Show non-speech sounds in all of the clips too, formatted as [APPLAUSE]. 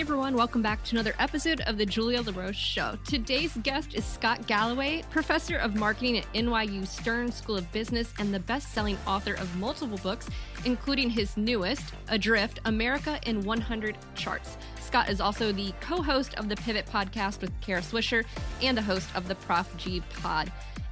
Hey everyone, welcome back to another episode of the Julia La Roche Show. Today's guest is Scott Galloway, professor of marketing at NYU Stern School of Business and the best selling author of multiple books, including his newest, Adrift America in 100 Charts. Scott is also the co host of the Pivot podcast with Kara Swisher and the host of the Prof G Pod.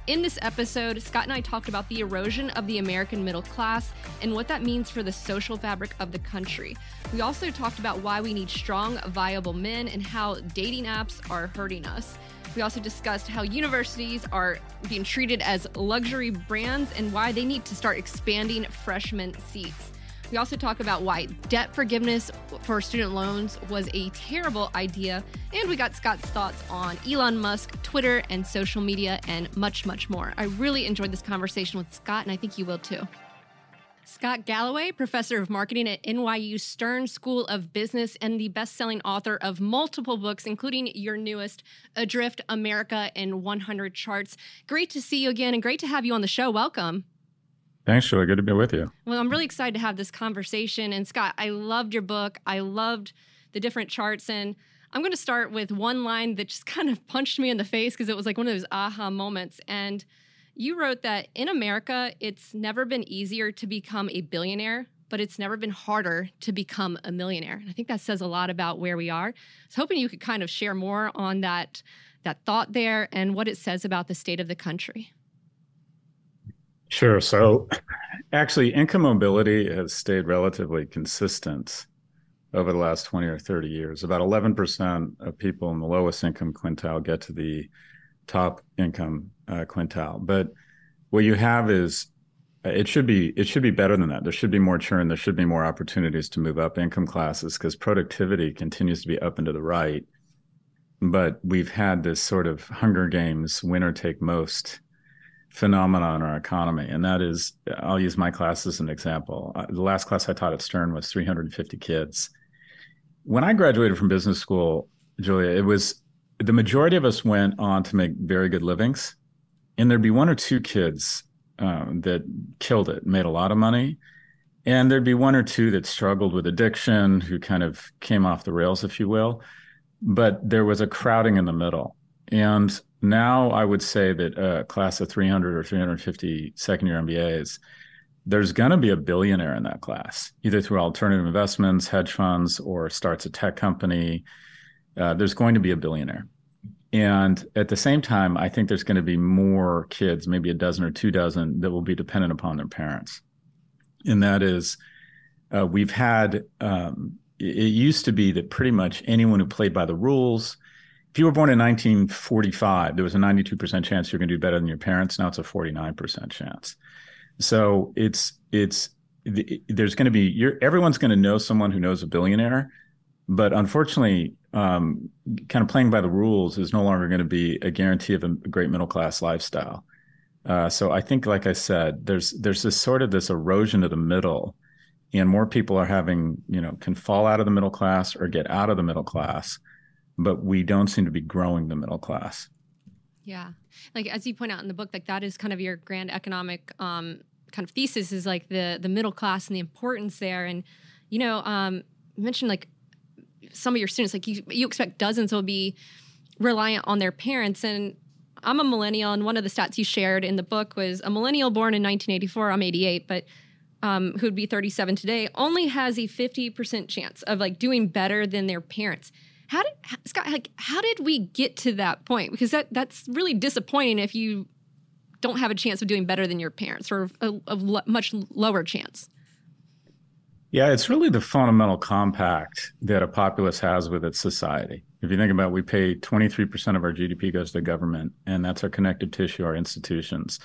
In this episode, Scott and I talked about the erosion of the American middle class and what that means for the social fabric of the country. We also talked about why we need strong, viable men and how dating apps are hurting us. We also discussed how universities are being treated as luxury brands and why they need to start expanding freshman seats. We also talk about why debt forgiveness for student loans was a terrible idea. And we got Scott's thoughts on Elon Musk, Twitter, and social media, and much, much more. I really enjoyed this conversation with Scott, and I think you will too. Scott Galloway, professor of marketing at NYU Stern School of Business and the best selling author of multiple books, including your newest, Adrift America in 100 Charts. Great to see you again and great to have you on the show. Welcome. Thanks, Julie. Good to be with you. Well, I'm really excited to have this conversation. And Scott, I loved your book. I loved the different charts. And I'm going to start with one line that just [LAUGHS] kind of punched me in the face because it was like one of those aha moments. And you wrote that in America, it's never been easier to become a billionaire, but it's never been harder to become a millionaire. And I think that says a lot about where we are. I was hoping you could kind of share more on that that thought there and what it says about the state of the country. Sure. So actually, income mobility has stayed relatively consistent over the last 20 or 30 years. About 11% of people in the lowest income quintile get to the top income uh, quintile. But what you have is it should be it should be better than that. There should be more churn. There should be more opportunities to move up income classes because productivity continues to be up and to the right. But we've had this sort of Hunger Games winner take most phenomenon in our economy. And that is, I'll use my class as an example. Uh, the last class I taught at Stern was 350 kids. When I graduated from business school, Julia, it was the majority of us went on to make very good livings. And there'd be one or two kids um, that killed it, made a lot of money. And there'd be one or two that struggled with addiction, who kind of came off the rails, if you will. But there was a crowding in the middle. And now I would say that a class of 300 or 350 second year MBAs, there's going to be a billionaire in that class, either through alternative investments, hedge funds, or starts a tech company. Uh, there's going to be a billionaire. And at the same time, I think there's going to be more kids, maybe a dozen or two dozen, that will be dependent upon their parents. And that is, uh, we've had, um, it used to be that pretty much anyone who played by the rules, you were born in 1945, there was a 92% chance you're going to do better than your parents. Now it's a 49% chance. So it's it's there's going to be you're, everyone's going to know someone who knows a billionaire, but unfortunately, um, kind of playing by the rules is no longer going to be a guarantee of a great middle class lifestyle. Uh, so I think, like I said, there's there's this sort of this erosion of the middle, and more people are having you know can fall out of the middle class or get out of the middle class but we don't seem to be growing the middle class. Yeah. Like as you point out in the book, like that is kind of your grand economic um, kind of thesis is like the the middle class and the importance there. And you know, um, you mentioned like some of your students, like you you expect dozens will be reliant on their parents. And I'm a millennial, and one of the stats you shared in the book was a millennial born in 1984. I'm 88, but um, who'd be 37 today only has a 50% chance of like doing better than their parents. How did Scott? Like, how did we get to that point? Because that that's really disappointing if you don't have a chance of doing better than your parents or a, a much lower chance. Yeah, it's really the fundamental compact that a populace has with its society. If you think about it, we pay 23% of our GDP goes to government, and that's our connective tissue, our institutions.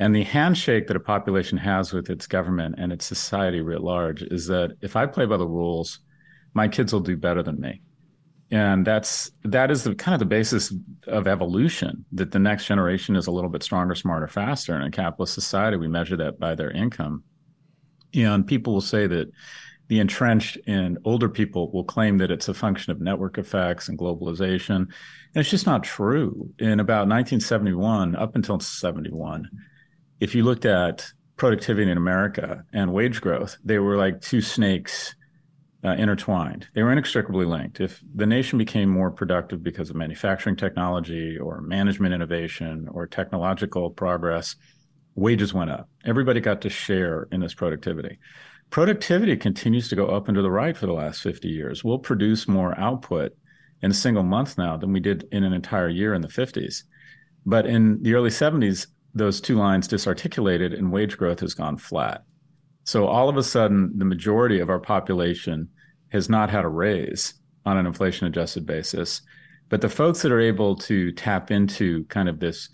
And the handshake that a population has with its government and its society writ large is that if I play by the rules, my kids will do better than me and that's that is the kind of the basis of evolution that the next generation is a little bit stronger smarter faster. In a capitalist society we measure that by their income. And people will say that the entrenched and older people will claim that it's a function of network effects and globalization. And it's just not true. In about 1971 up until 71 if you looked at productivity in america and wage growth they were like two snakes uh, intertwined. They were inextricably linked. If the nation became more productive because of manufacturing technology or management innovation or technological progress, wages went up. Everybody got to share in this productivity. Productivity continues to go up and to the right for the last 50 years. We'll produce more output in a single month now than we did in an entire year in the 50s. But in the early 70s, those two lines disarticulated and wage growth has gone flat. So all of a sudden, the majority of our population has not had a raise on an inflation adjusted basis. But the folks that are able to tap into kind of this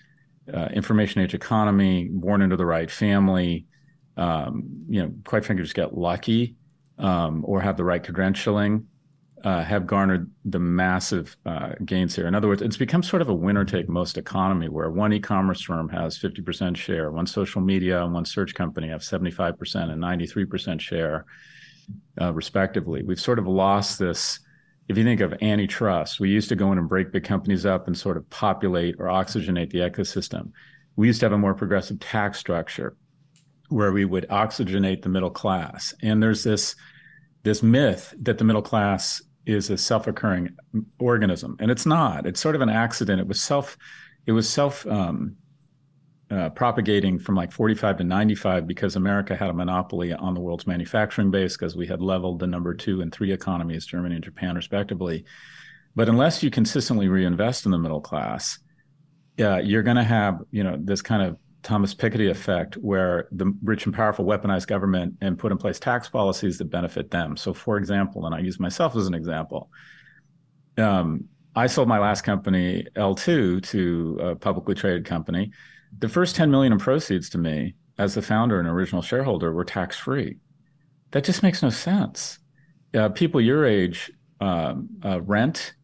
uh, information age economy, born into the right family, um, you know, quite frankly, just get lucky um, or have the right credentialing, uh, have garnered the massive uh, gains here. In other words, it's become sort of a winner take most economy where one e commerce firm has 50% share, one social media and one search company have 75% and 93% share, uh, respectively. We've sort of lost this. If you think of antitrust, we used to go in and break big companies up and sort of populate or oxygenate the ecosystem. We used to have a more progressive tax structure where we would oxygenate the middle class. And there's this this myth that the middle class is a self-occurring organism, and it's not. It's sort of an accident. It was self it was self um, uh, propagating from like 45 to 95 because America had a monopoly on the world's manufacturing base because we had leveled the number two and three economies, Germany and Japan, respectively. But unless you consistently reinvest in the middle class, uh, you're going to have you know this kind of Thomas Piketty effect, where the rich and powerful weaponize government and put in place tax policies that benefit them. So, for example, and I use myself as an example, um, I sold my last company, L2, to a publicly traded company. The first 10 million in proceeds to me as the founder and original shareholder were tax free. That just makes no sense. Uh, people your age um, uh, rent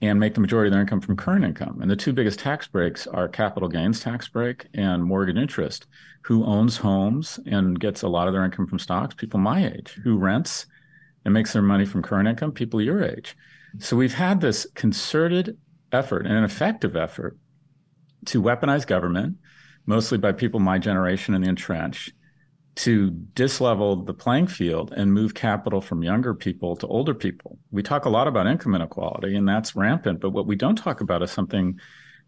and make the majority of their income from current income. And the two biggest tax breaks are capital gains tax break and mortgage interest. Who owns homes and gets a lot of their income from stocks? People my age. Who rents and makes their money from current income? People your age. So we've had this concerted effort and an effective effort to weaponize government, mostly by people my generation and the entrenched, to dislevel the playing field and move capital from younger people to older people. We talk a lot about income inequality, and that's rampant. But what we don't talk about is something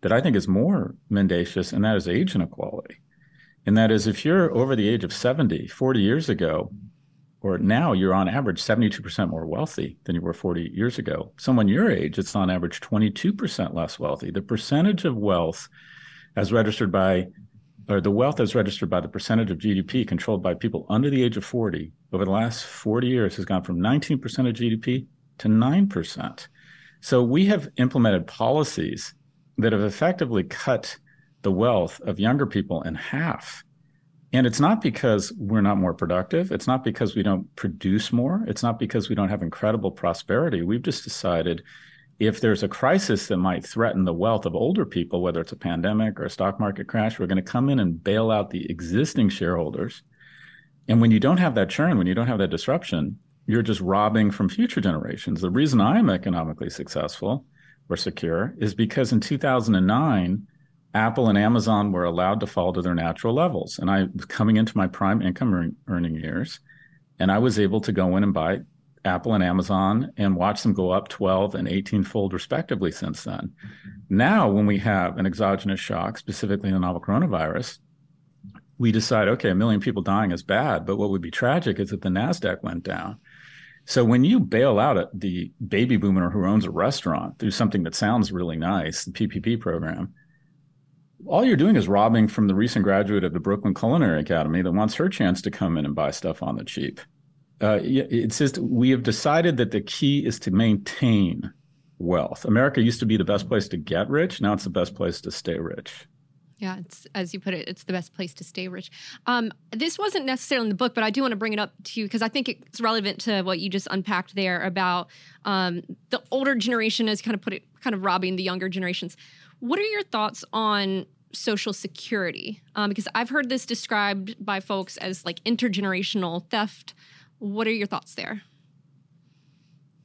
that I think is more mendacious, and that is age inequality. And that is if you're over the age of 70, 40 years ago, or now you're on average 72% more wealthy than you were 40 years ago. Someone your age, it's on average 22% less wealthy. The percentage of wealth as registered by or the wealth as registered by the percentage of GDP controlled by people under the age of 40 over the last 40 years has gone from 19% of GDP to 9%. So we have implemented policies that have effectively cut the wealth of younger people in half. And it's not because we're not more productive. It's not because we don't produce more. It's not because we don't have incredible prosperity. We've just decided if there's a crisis that might threaten the wealth of older people, whether it's a pandemic or a stock market crash, we're going to come in and bail out the existing shareholders. And when you don't have that churn, when you don't have that disruption, you're just robbing from future generations. The reason I'm economically successful or secure is because in 2009, Apple and Amazon were allowed to fall to their natural levels. And I was coming into my prime income earning years, and I was able to go in and buy Apple and Amazon and watch them go up 12 and 18 fold respectively since then. Now, when we have an exogenous shock, specifically the novel coronavirus, we decide, okay, a million people dying is bad, but what would be tragic is that the NASDAQ went down. So when you bail out the baby boomer who owns a restaurant through something that sounds really nice, the PPP program, all you're doing is robbing from the recent graduate of the Brooklyn Culinary Academy that wants her chance to come in and buy stuff on the cheap uh, it says we have decided that the key is to maintain wealth. America used to be the best place to get rich. Now it's the best place to stay rich. Yeah, it's as you put it, it's the best place to stay rich. Um, this wasn't necessarily in the book, but I do want to bring it up to you because I think it's relevant to what you just unpacked there about um, the older generation as kind of put it, kind of robbing the younger generations. What are your thoughts on social security? Um, because I've heard this described by folks as like intergenerational theft what are your thoughts there?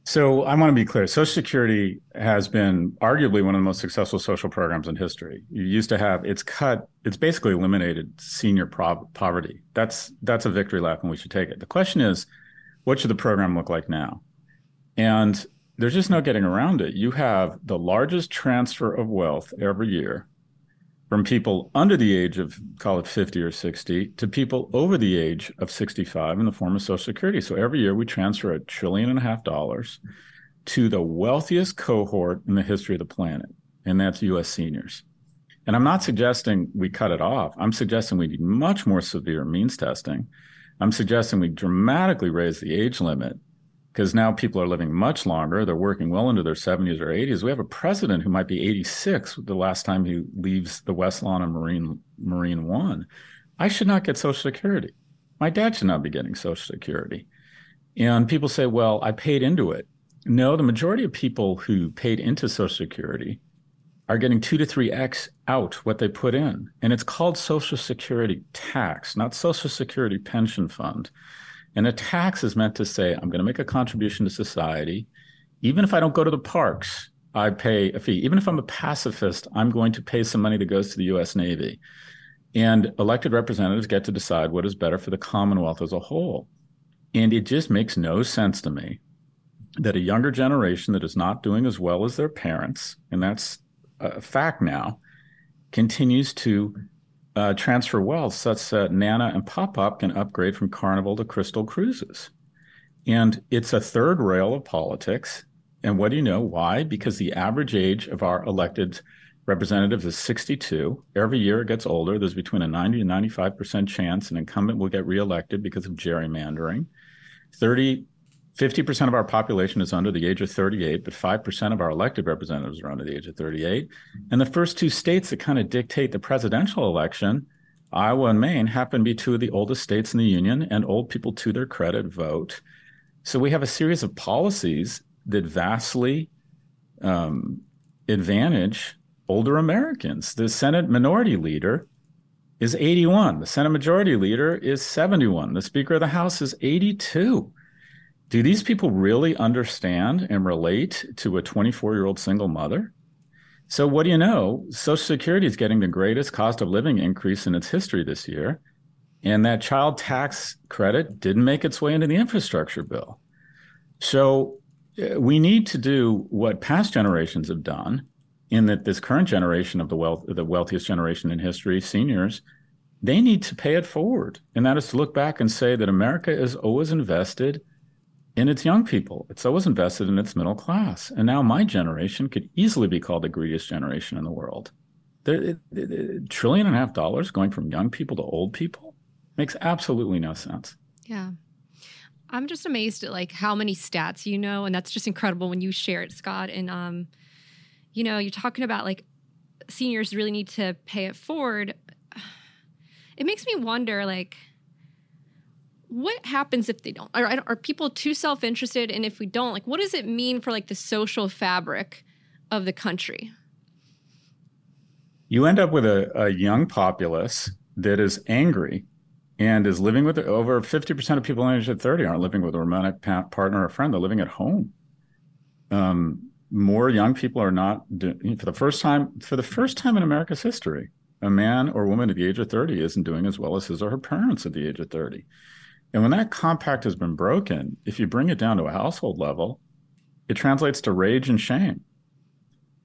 So I want to be clear. Social Security has been arguably one of the most successful social programs in history. You used to have it's cut, it's basically eliminated senior poverty. That's that's a victory lap, and we should take it. The question is, what should the program look like now? And there's just no getting around it. You have the largest transfer of wealth every year from people under the age of call it 50 or 60 to people over the age of 65 in the form of social security. So every year we transfer a trillion and a half dollars to the wealthiest cohort in the history of the planet and that's us seniors. And i'm not suggesting we cut it off. I'm suggesting we need much more severe means testing. I'm suggesting we dramatically raise the age limit because now people are living much longer. They're working well into their 70s or 80s. We have a president who might be 86 the last time he leaves the West Lawn and Marine Marine One. I should not get Social Security. My dad should not be getting Social Security. And people say, well, I paid into it. No, the majority of people who paid into Social Security are getting two to three X out what they put in. And it's called Social Security tax, not Social Security pension fund. And a tax is meant to say, I'm going to make a contribution to society. Even if I don't go to the parks, I pay a fee. Even if I'm a pacifist, I'm going to pay some money that goes to the US Navy. And elected representatives get to decide what is better for the Commonwealth as a whole. And it just makes no sense to me that a younger generation that is not doing as well as their parents, and that's a fact now, continues to uh, transfer wealth such that Nana and Pop Pop can upgrade from Carnival to Crystal Cruises. And it's a third rail of politics. And what do you know? Why? Because the average age of our elected representatives is 62. Every year it gets older. There's between a 90 and 95% chance an incumbent will get reelected because of gerrymandering. 30 50% of our population is under the age of 38, but 5% of our elected representatives are under the age of 38. And the first two states that kind of dictate the presidential election, Iowa and Maine, happen to be two of the oldest states in the union, and old people, to their credit, vote. So we have a series of policies that vastly um, advantage older Americans. The Senate minority leader is 81, the Senate majority leader is 71, the Speaker of the House is 82 do these people really understand and relate to a 24 year old single mother? So, what do you know? Social Security is getting the greatest cost of living increase in its history this year. And that child tax credit didn't make its way into the infrastructure bill. So, uh, we need to do what past generations have done, in that this current generation of the wealth, the wealthiest generation in history, seniors, they need to pay it forward. And that is to look back and say that America is always invested in its young people. It's always invested in its middle class. And now my generation could easily be called the greediest generation in the world. The, trillion and a half dollars going from young people to old people makes absolutely no sense. Yeah. I'm just amazed at like how many stats you know, and that's just incredible when you share it, Scott. And um, you know, you're talking about like seniors really need to pay it forward. [SIGHS] It makes me wonder, like, what happens if they don't? Are, are people too self interested? And if we don't, like, what does it mean for like the social fabric of the country? You end up with a, a young populace that is angry and is living with over 50% of people aged at 30 aren't living with a romantic pa- partner or friend. They're living at home. Um, more young people are not for the first time for the first time in America's history. A man or woman at the age of 30 isn't doing as well as his or her parents at the age of 30. And when that compact has been broken, if you bring it down to a household level, it translates to rage and shame.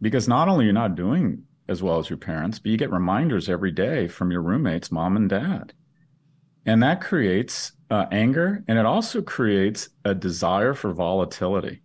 Because not only you're not doing as well as your parents, but you get reminders every day from your roommates, mom and dad. And that creates uh, anger and it also creates a desire for volatility.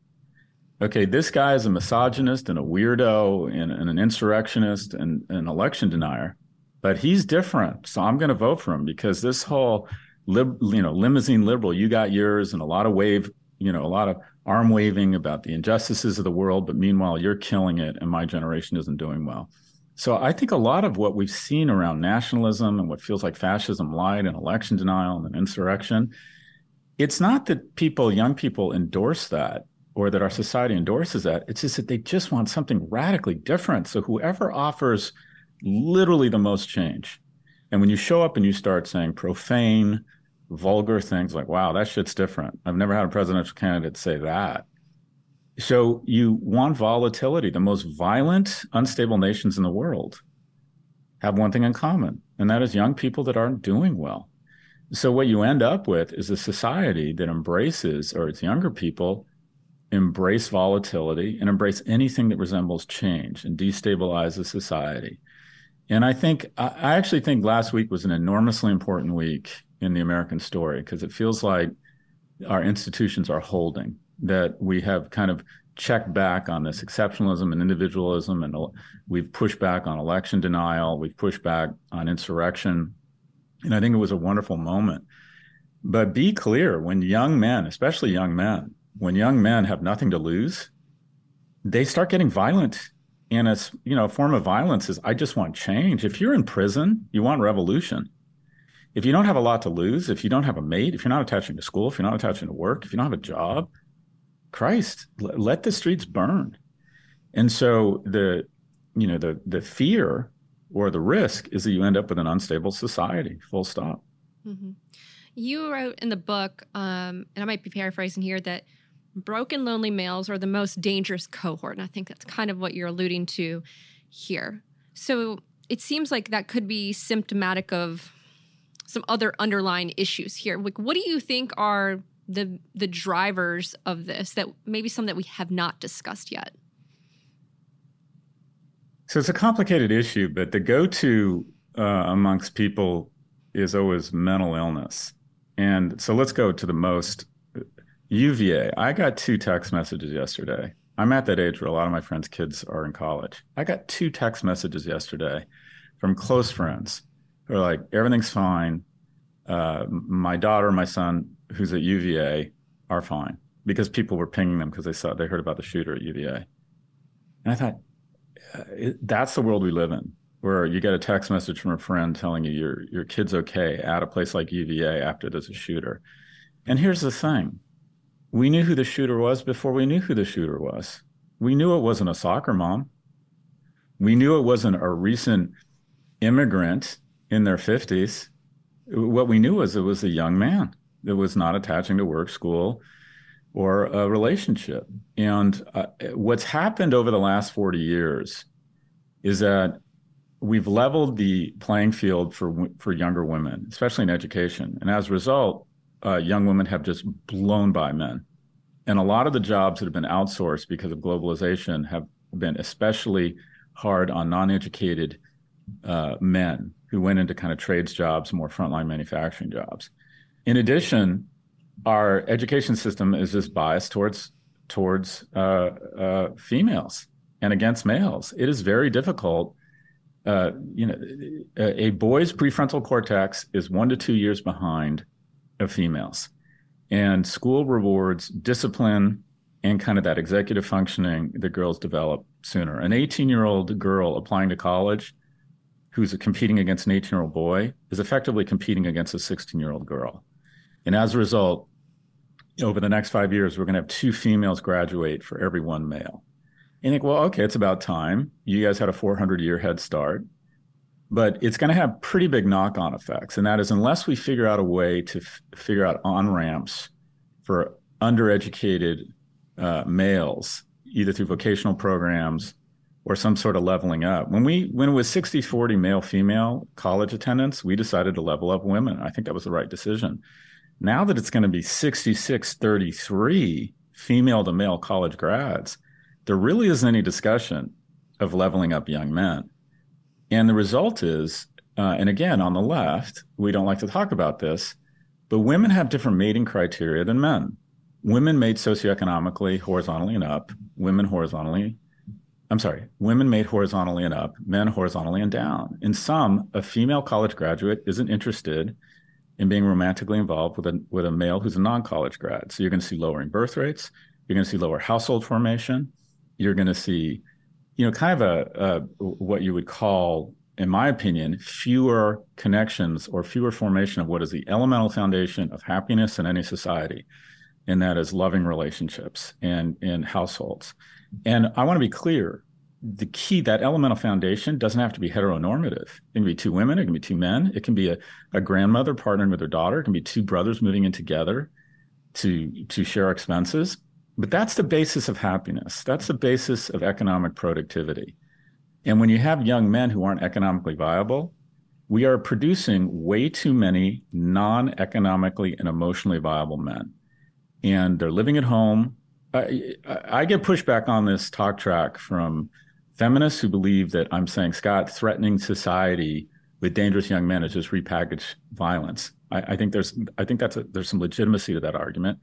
Okay, this guy is a misogynist and a weirdo and, and an insurrectionist and an election denier, but he's different. So I'm going to vote for him because this whole lib, you know, limousine liberal, you got yours, and a lot of wave, you know, a lot of arm waving about the injustices of the world. But meanwhile, you're killing it, and my generation isn't doing well. So I think a lot of what we've seen around nationalism and what feels like fascism lied and election denial and insurrection, it's not that people, young people, endorse that or that our society endorses that. It's just that they just want something radically different. So whoever offers literally the most change. And when you show up and you start saying profane, vulgar things like, wow, that shit's different. I've never had a presidential candidate say that. So you want volatility. The most violent, unstable nations in the world have one thing in common, and that is young people that aren't doing well. So what you end up with is a society that embraces, or its younger people, embrace volatility and embrace anything that resembles change and destabilizes society. And I think, I actually think last week was an enormously important week in the American story because it feels like our institutions are holding, that we have kind of checked back on this exceptionalism and individualism, and we've pushed back on election denial, we've pushed back on insurrection. And I think it was a wonderful moment. But be clear when young men, especially young men, when young men have nothing to lose, they start getting violent. And it's, you know, a form of violence is I just want change. If you're in prison, you want revolution. If you don't have a lot to lose, if you don't have a mate, if you're not attaching to school, if you're not attaching to work, if you don't have a job, Christ, let the streets burn. And so the, you know, the the fear or the risk is that you end up with an unstable society. Full stop. Mm-hmm. You wrote in the book, um, and I might be paraphrasing here, that broken lonely males are the most dangerous cohort, and I think that's kind of what you're alluding to here. So it seems like that could be symptomatic of some other underlying issues here. Like, what do you think are the the drivers of this that maybe some that we have not discussed yet? So it's a complicated issue, but the go-to uh, amongst people is always mental illness. And so let's go to the most UVA. I got two text messages yesterday. I'm at that age where a lot of my friends' kids are in college. I got two text messages yesterday from close friends who are like, everything's fine. Uh, my daughter, my son, who's at UVA are fine because people were pinging them because they saw they heard about the shooter at UVA. And I thought uh, that's the world we live in, where you get a text message from a friend telling you your your kid's okay at a place like UVA after there's a shooter. And here's the thing: we knew who the shooter was before we knew who the shooter was. We knew it wasn't a soccer mom. We knew it wasn't a recent immigrant in their 50s. What we knew was it was a young man that was not attaching to work, school, or a relationship. And uh, what's happened over the last 40 years is that we've leveled the playing field for for younger women, especially in education. And as a result, uh, young women have just blown by men. And a lot of the jobs that have been outsourced because of globalization have been especially hard on non-educated uh, men who went into kind of trades jobs, more frontline manufacturing jobs. In addition, our education system is just biased towards towards uh, uh, females and against males. It is very difficult. Uh, you know, a, boy's prefrontal cortex is one to two years behind of females, and school rewards discipline and kind of that executive functioning that girls develop sooner. An 18 year old girl applying to college who's competing against an 18 year old boy is effectively competing against a 16 year old girl. And as a result, over the next five years, we're going to have two females graduate for every one male. And think, well, okay, it's about time. You guys had a 400 year head start, but it's going to have pretty big knock on effects. And that is, unless we figure out a way to f- figure out on ramps for undereducated uh, males, either through vocational programs or some sort of leveling up. When we when it was 60 40 male female college attendance, we decided to level up women. I think that was the right decision. Now that it's going to be 66 33 female to male college grads, there really isn't any discussion of leveling up young men. And the result is, uh, and again, on the left, we don't like to talk about this, but women have different mating criteria than men. Women mate socioeconomically horizontally and up, women horizontally. I'm sorry, women mate horizontally and up, men horizontally and down. In some, a female college graduate isn't interested in being romantically involved with a with a male who's a non-college grad. So you're going to see lowering birth rates. You're going to see lower household formation. You're going to see, you know, kind of a, a what you would call, in my opinion, fewer connections or fewer formation of what is the elemental foundation of happiness in any society, and that is loving relationships and in households. And I want to be clear the key that elemental foundation doesn't have to be heteronormative. It can be two women it can be two men. It can be a, a grandmother partnering with her daughter. It can be two brothers moving in together to to share expenses. But that's the basis of happiness. That's the basis of economic productivity. And when you have young men who aren't economically viable we are producing way too many non-economically and emotionally viable men. And they're living at home I, get pushback on this talk track from feminists who believe that I'm saying Scott threatening society with dangerous young men is just repackaged violence. I, I think there's I think that's a, there's some legitimacy to that argument.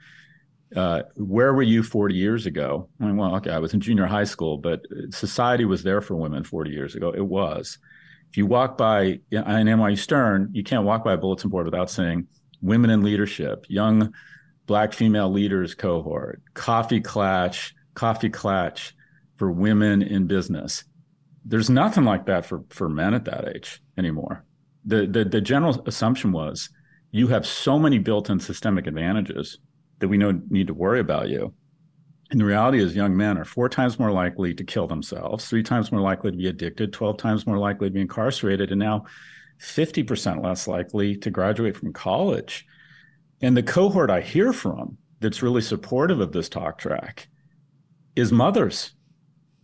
Uh, where were you 40 years ago? I mean, well, okay, I was in junior high school, but society was there for women 40 years ago. It was. If you walk by an NYU Stern, you can't walk by a bulletin board without saying women in leadership, young black female leaders cohort, coffee clatch, coffee clatch for women in business. There's nothing like that for, for men at that age anymore. The, the, the general assumption was you have so many built-in systemic advantages that we don't need to worry about you. And the reality is, young men are four times more likely to kill themselves, three times more likely to be addicted, 12 times more likely to be incarcerated, and now 50% less likely to graduate from college. And the cohort I hear from that's really supportive of this talk track is mothers.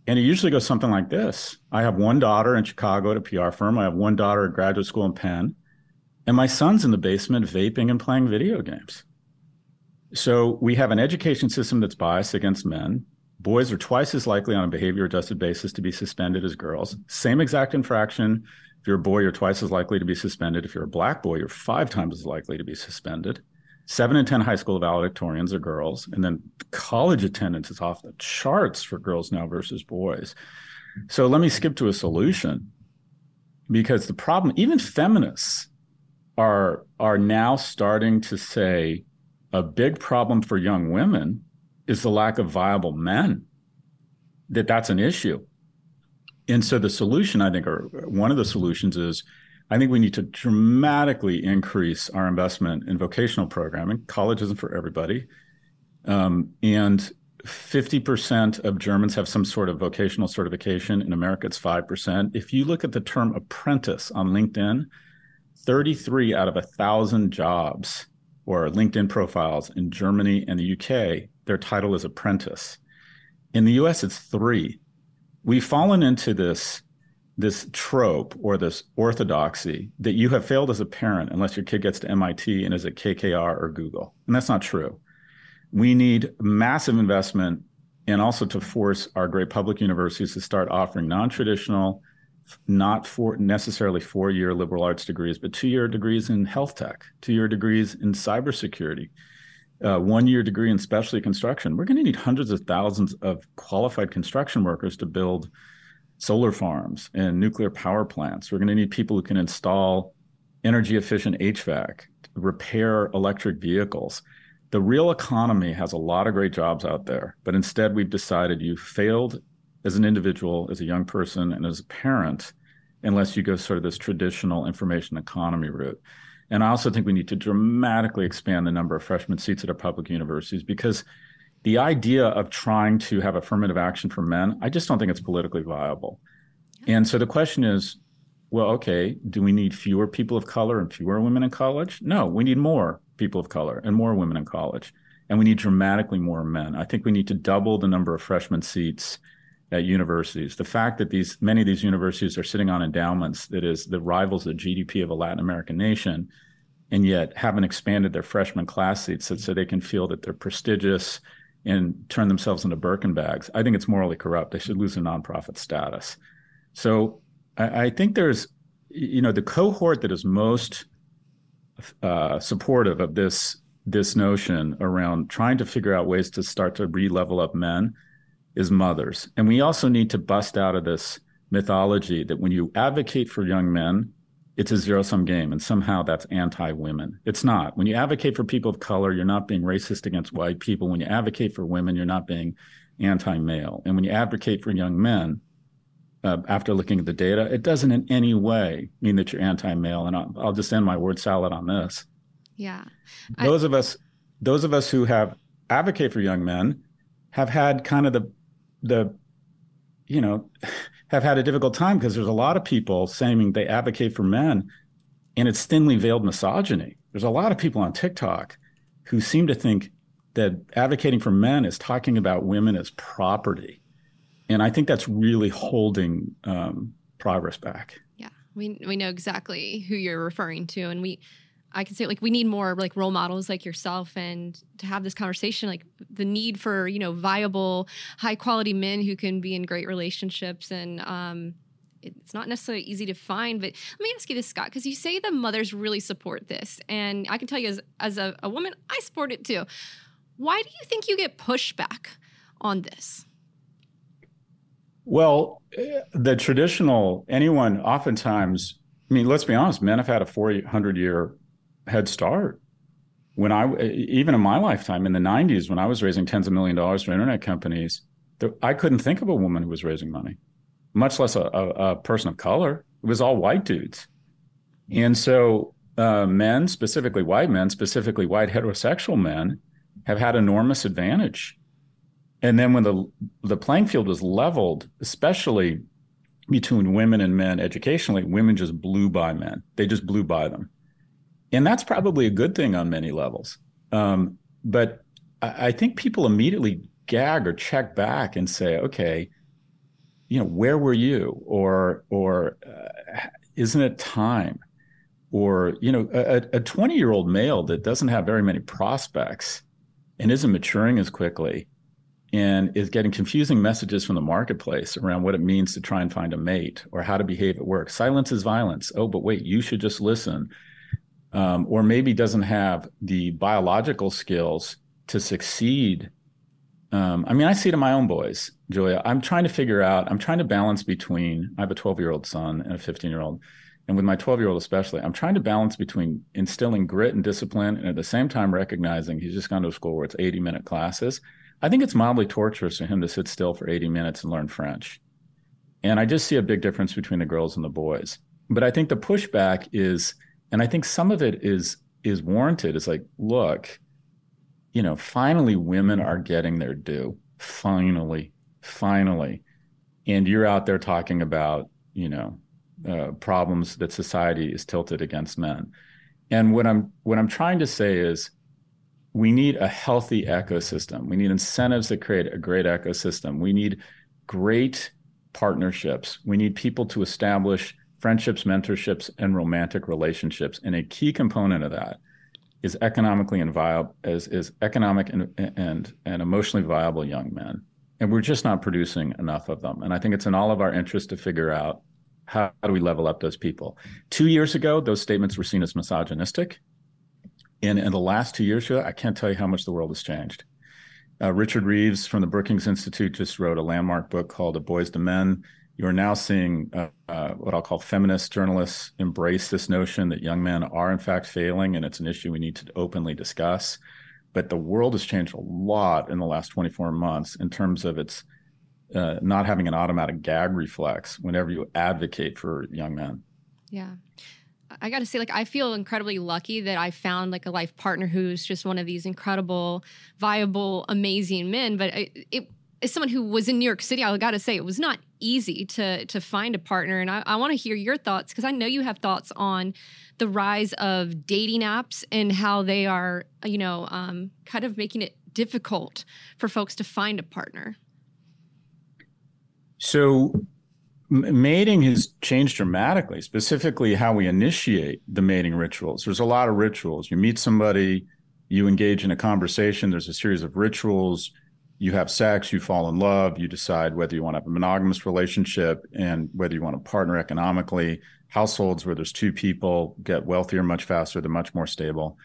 And it usually goes something like this I have one daughter in Chicago at a PR firm, I have one daughter at graduate school in Penn, and my son's in the basement vaping and playing video games. So we have an education system that's biased against men. Boys are twice as likely on a behavior adjusted basis to be suspended as girls. Same exact infraction. If you're a boy, you're twice as likely to be suspended. If you're a black boy, you're five times as likely to be suspended. Seven in 10 high school valedictorians are girls. And then college attendance is off the charts for girls now versus boys. So let me skip to a solution because the problem, even feminists are, are now starting to say, a big problem for young women is the lack of viable men that that's an issue and so the solution i think or one of the solutions is i think we need to dramatically increase our investment in vocational programming college isn't for everybody um, and 50% of germans have some sort of vocational certification in america it's 5% if you look at the term apprentice on linkedin 33 out of a thousand jobs or LinkedIn profiles in Germany and the UK, their title is apprentice. In the US, it's three. We've fallen into this, this trope or this orthodoxy that you have failed as a parent unless your kid gets to MIT and is at KKR or Google. And that's not true. We need massive investment and also to force our great public universities to start offering non traditional not for necessarily four year liberal arts degrees, but two year degrees in health tech, two year degrees in cybersecurity, uh, one year degree in specialty construction. We're going to need hundreds of thousands of qualified construction workers to build solar farms and nuclear power plants. We're going to need people who can install energy efficient HVAC, repair electric vehicles. The real economy has a lot of great jobs out there, but instead we've decided you failed as an individual, as a young person, and as a parent, unless you go sort of this traditional information economy route. And I also think we need to dramatically expand the number of freshman seats at our public universities because the idea of trying to have affirmative action for men, I just don't think it's politically viable. And so the question is, well, okay, do we need fewer people of color and fewer women in college? No, we need more people of color and more women in college. And we need dramatically more men. I think we need to double the number of freshman seats at universities. The fact that these many of these universities are sitting on endowments that is that rivals the GDP of a Latin American nation, and yet haven't expanded their freshman class seats so, so they can feel that they're prestigious and turn themselves into Birkin bags. I think it's morally corrupt. They should lose their nonprofit status. So I, I think there's, you know, the cohort that is most uh, supportive of this this notion around trying to figure out ways to start to re-level up men is mothers. And we also need to bust out of this mythology that when you advocate for young men, it's a zero sum game and somehow that's anti women. It's not. When you advocate for people of color, you're not being racist against white people. When you advocate for women, you're not being anti male. And when you advocate for young men, uh, after looking at the data, it doesn't in any way mean that you're anti male. And I'll, I'll, just end my word salad on this. Yeah. Those I... of us, those of us who have advocate for young men have had kind of the the you know have had a difficult time because there's a lot of people saying they advocate for men and it's thinly veiled misogyny. There's a lot of people on tiktok who seem to think that advocating for men is talking about women as property. And i think that's really holding um, progress back. Yeah. We, we know exactly who you're referring to and we I can say like we need more like role models like yourself and to have this conversation like the need for you know viable high quality men who can be in great relationships and um, it's not necessarily easy to find but let me ask you this scott because you say the mothers really support this and i can tell you as, as a, a woman i support it too. Why do you think you get pushback on this? Well the traditional anyone oftentimes I mean, let's be honest, men have had a 400 year head start. When I, even in my lifetime in the 90s, when I was raising tens of million dollars for internet companies, I couldn't think of a woman who was raising money, much less a, a, a person of color. It was all white dudes. And so, uh, men, specifically white men, specifically white heterosexual men, have had enormous advantage. And then when the the playing field was leveled, especially between women and men educationally, women just blew by men. They just blew by them and that's probably a good thing on many levels. Um, but I, I, think people immediately gag or check back and say, okay, you know, where were you? Or or uh, isn't it time? Or you know, a 20 year old male that doesn't have very many prospects and isn't maturing as quickly and is getting confusing messages from the marketplace around what it means to try and find a mate or how to behave at work. Silence is violence. Oh, but wait, you should just listen um, or maybe doesn't have the biological skills to succeed. Um, I mean, I see it in my own boys, Julia. I'm trying to figure out, I'm trying to balance between, I have a 12 year old son and a 15 year old. And with my 12 year old, especially, I'm trying to balance between instilling grit and discipline and at the same time recognizing he's just gone to a school where it's 80 minute classes. I think it's mildly torturous for him to sit still for 80 minutes and learn French. And I just see a big difference between the girls and the boys. But I think the pushback is, and I think some of it is is warranted. It's like, look, you know, finally women are getting their due. Finally, finally, and you're out there talking about you know uh, problems that society is tilted against men. And what I'm what I'm trying to say is we need a healthy ecosystem. We need incentives that create a great ecosystem. We need great partnerships. We need people to establish friendships, mentorships, and romantic relationships. And a key component of that is economically and viable is, is economic and, and and emotionally viable young men. And we're just not producing enough of them. And I think it's in all of our interest to figure out how, do we level up those people. Two years ago, those statements were seen as misogynistic. And in the last two years, I can't tell you how much the world has changed. Uh, Richard Reeves from the Brookings Institute just wrote a landmark book called A Boys to Men you're now seeing uh, uh, what I'll call feminist journalists embrace this notion that young men are in fact failing, and it's an issue we need to openly discuss. But the world has changed a lot in the last 24 months in terms of its uh, not having an automatic gag reflex whenever you advocate for young men. Yeah. I got to say, like, I feel incredibly lucky that I found like a life partner who's just one of these incredible, viable, amazing men. But it, it as someone who was in New York City, I got to say it was not easy to to find a partner. And I, I want to hear your thoughts because I know you have thoughts on the rise of dating apps and how they are, you know, um, kind of making it difficult for folks to find a partner. So, mating has changed dramatically. Specifically, how we initiate the mating rituals. There's a lot of rituals. You meet somebody, you engage in a conversation. There's a series of rituals you have sex, you fall in love, you decide whether you want to have a monogamous relationship and whether you want to partner economically. Households where there's two people get wealthier much faster, they're much more stable.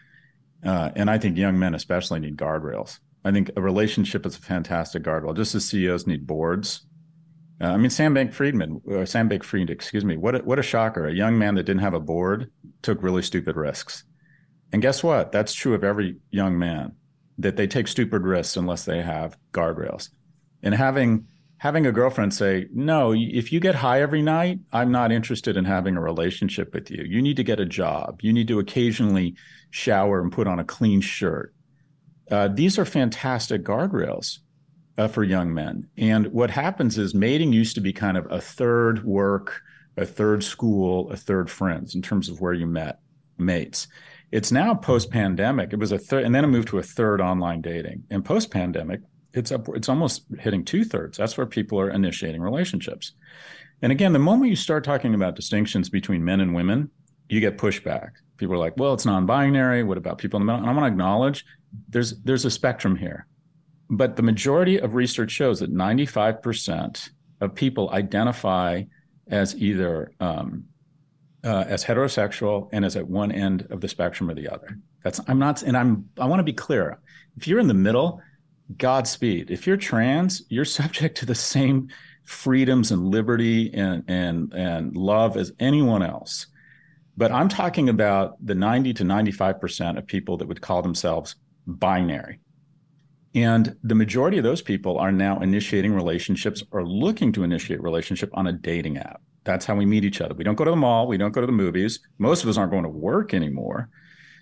Uh, and I think young men especially need guardrails. I think a relationship is a fantastic guardrail, just as CEOs need boards. Uh, I mean, Sam Bank Friedman, uh, Sam Bank Fried, excuse me. What a, what a shocker! A young man that didn't have a board took really stupid risks. And guess what? That's true of every young man that they take stupid risks unless they have guardrails. And having having a girlfriend say, "No, if you get high every night, I'm not interested in having a relationship with you. You need to get a job. You need to occasionally shower and put on a clean shirt." Uh, these are fantastic guardrails uh, for young men. And what happens is mating used to be kind of a third work, a third school, a third friends in terms of where you met mates. It's now post pandemic. It was a third, and then it moved to a third online dating. And post pandemic, it's up, it's almost hitting two thirds. That's where people are initiating relationships. And again, the moment you start talking about distinctions between men and women, you get pushback People are like, well, it's non-binary. What about people in the middle? And I want to acknowledge there's there's a spectrum here. But the majority of research shows that 95% of people identify as either um, uh, as heterosexual and as at one end of the spectrum or the other. That's I'm not, and I'm I want to be clear. If you're in the middle, Godspeed. If you're trans, you're [LAUGHS] subject to the same freedoms and liberty and and and love as anyone else. But I'm talking about the 90 to 95% of people that would call themselves binary. And the majority of those people are now initiating relationships or looking to initiate relationship on a dating app. That's how we meet each other. We don't go to the mall, we don't go to the movies. Most of us aren't going to work anymore.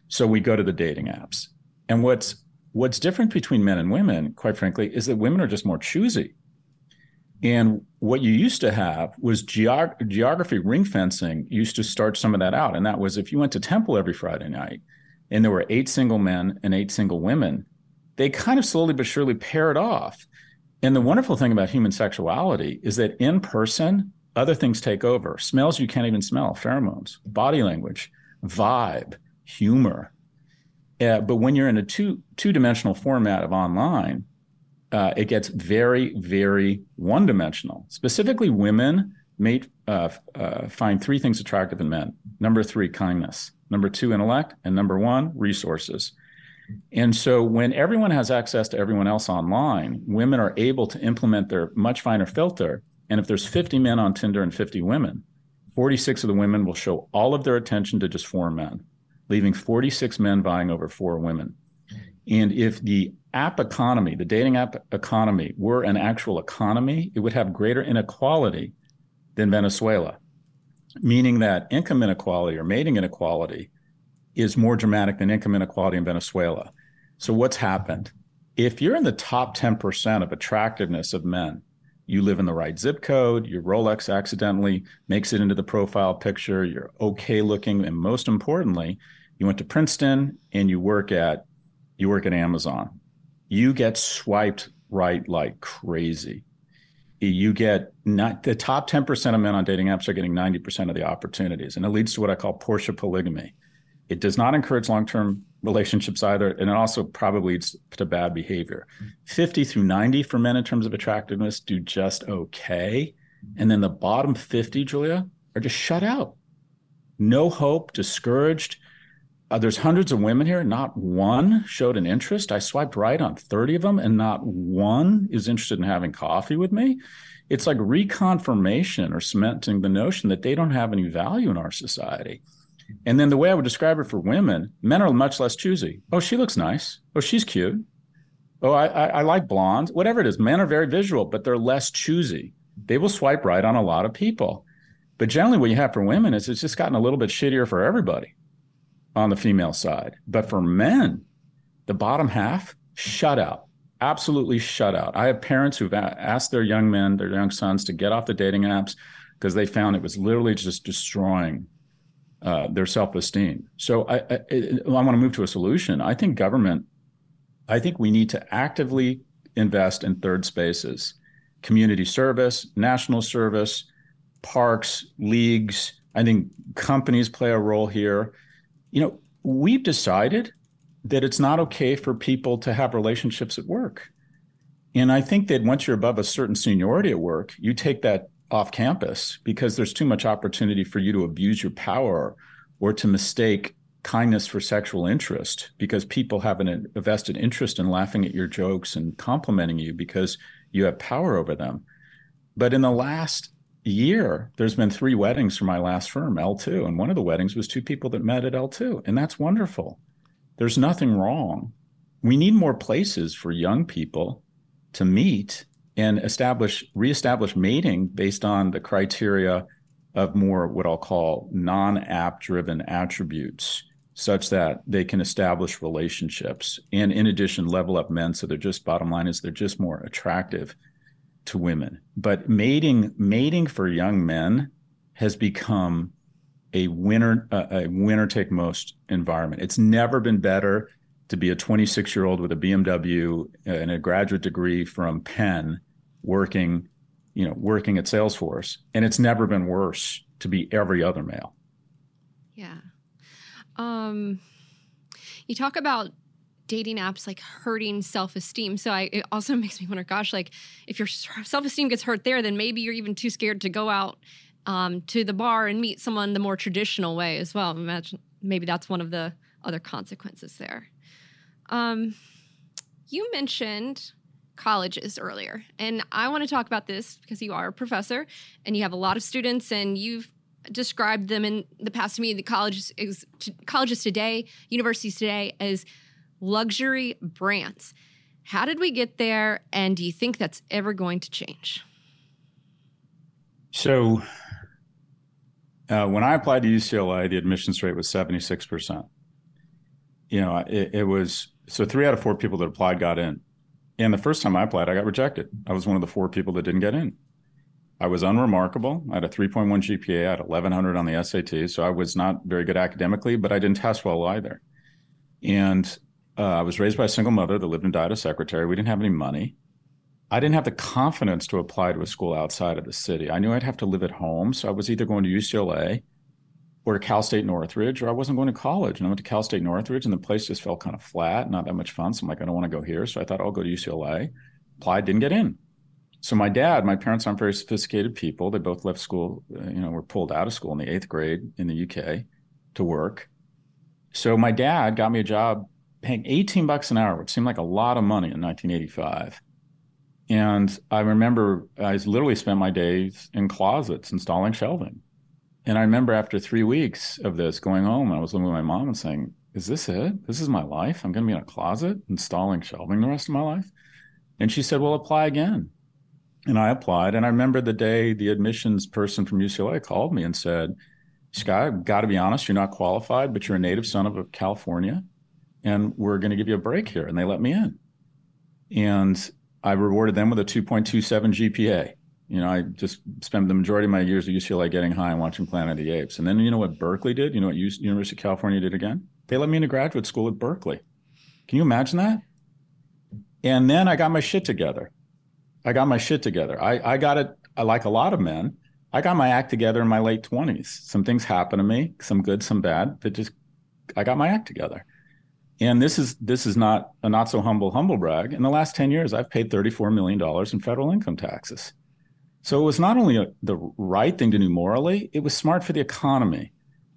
So we go to the dating apps. And what's what's different between men and women, quite frankly, is that women are just more choosy. And what you used to have was geog- geography ring fencing used to start some of that out. And that was if you went to temple every Friday night and there were eight single men and eight single women, they kind of slowly but surely paired off. And the wonderful thing about human sexuality is that in person, other things take over. Smells you can't even smell, pheromones, body language, vibe, humor. Uh, but when you're in a two two dimensional format of online, uh, it gets very very one dimensional. Specifically, women uh, uh, find three things attractive in men. Number three, kindness. Number two, intellect, and number one, resources. And so when everyone has access to everyone else online, women are able to implement their much finer filter. And if there's 50 men on Tinder and 50 women, 46 of the women will show all of their attention to just four men, leaving 46 men vying over four women. And if the app economy, the dating app economy, were an actual economy, it would have greater inequality than Venezuela, meaning that income inequality or mating inequality is more dramatic than income inequality in Venezuela. So, what's happened? If you're in the top 10% of attractiveness of men, you live in the right zip code, your Rolex accidentally makes it into the profile picture, you're okay looking, and most importantly, you went to Princeton and you work at you work at Amazon. You get swiped right like crazy. You get not the top 10% of men on dating apps are getting 90% of the opportunities. And it leads to what I call Porsche polygamy. It does not encourage long term relationships either. And it also probably leads to bad behavior. 50 through 90 for men in terms of attractiveness do just okay. And then the bottom 50, Julia, are just shut out. No hope, discouraged. Uh, there's hundreds of women here. Not one showed an interest. I swiped right on 30 of them, and not one is interested in having coffee with me. It's like reconfirmation or cementing the notion that they don't have any value in our society. And then the way I would describe it for women, men are much less choosy. Oh, she looks nice. Oh, she's cute. Oh, I, I, I like blondes. Whatever it is, men are very visual, but they're less choosy. They will swipe right on a lot of people. But generally, what you have for women is it's just gotten a little bit shittier for everybody on the female side. But for men, the bottom half, shut out, absolutely shut out. I have parents who've asked their young men, their young sons, to get off the dating apps because they found it was literally just destroying uh, their self-esteem. So I, I, I want to move to a solution. I think government, I think we need to actively invest in third spaces, community service, national service, parks, leagues. I think companies play a role here. You know, we've decided that it's not okay for people to have relationships at work. And I think that once you're above a certain seniority at work, you take that off campus because there's too much opportunity for you to abuse your power or to mistake kindness for sexual interest because people have an, a vested interest in laughing at your jokes and complimenting you because you have power over them. But in the last year, there's been three weddings for my last firm, L2, and one of the weddings was two people that met at L2, and that's wonderful. There's nothing wrong. We need more places for young people to meet and establish reestablish mating based on the criteria of more what I'll call non-app driven attributes such that they can establish relationships and in addition level up men so they're just bottom line is they're just more attractive to women. But mating mating for young men has become a winner a winner take most environment. It's never been better to be a 26 year old with a BMW and a graduate degree from Penn working, you know, working at Salesforce, and it's never been worse to be every other male. Yeah. Um, you talk about dating apps like hurting self-esteem. So I, it also [LAUGHS] makes me wonder, gosh, like if your self-esteem gets hurt there, then maybe you're even too scared to go out um, to the bar and meet someone the more traditional way as well. Imagine maybe that's one of the other consequences there. Um, you mentioned colleges earlier, and I want to talk about this because you are a professor and you have a lot of students, and you've described them in the past to me. The colleges, is, colleges today, universities today, as luxury brands. How did we get there, and do you think that's ever going to change? So, uh, when I applied to UCLA, the admissions rate was 76%. You know, it, it, was so three out of four people that applied got in. And the first time I applied, I got rejected. I was one of the four people that didn't get in. I was unremarkable. I had a 3.1 GPA. I had 1100 on the SAT. So I was not very good academically, but I didn't test well either. And uh, I was raised by a single mother that lived and died a secretary. We didn't have any money. I didn't have the confidence to apply to a school outside of the city. I knew I'd have to live at home. So I was either going to UCLA or to Cal State Northridge, or I wasn't going to college. And I went to Cal State Northridge, and the place just felt kind of flat, not that much fun. So I'm like, I don't want to go here. So I thought I'll go to UCLA. Applied, didn't get in. So my dad, my parents aren't very sophisticated people. They both left school, uh, you know, were pulled out of school in the eighth grade in the UK to work. So my dad got me a job paying 18 bucks an hour, which seemed like a lot of money in 1985. And I remember I literally spent my days in closets installing shelving. And I remember after three weeks of this going home, I was looking at my mom and saying, Is this it? This is my life? I'm going to be in a closet installing shelving the rest of my life? And she said, Well, apply again. And I applied. And I remember the day the admissions person from UCLA called me and said, Scott, I've got to be honest, you're not qualified, but you're a native son of California and we're going to give you a break here. And they let me in. And I rewarded them with a 2.27 GPA. You know, I just spent the majority of my years at UCLA getting high and watching Planet of the Apes. And then you know what Berkeley did? You know what University of California did again? They let me into graduate school at Berkeley. Can you imagine that? And then I got my shit together. I got my shit together. I, I got it, I like a lot of men. I got my act together in my late 20s. Some things happened to me, some good, some bad, but just I got my act together. And this is this is not a not so humble humble brag. In the last 10 years, I've paid 34 million dollars in federal income taxes. So it was not only a, the right thing to do morally, it was smart for the economy.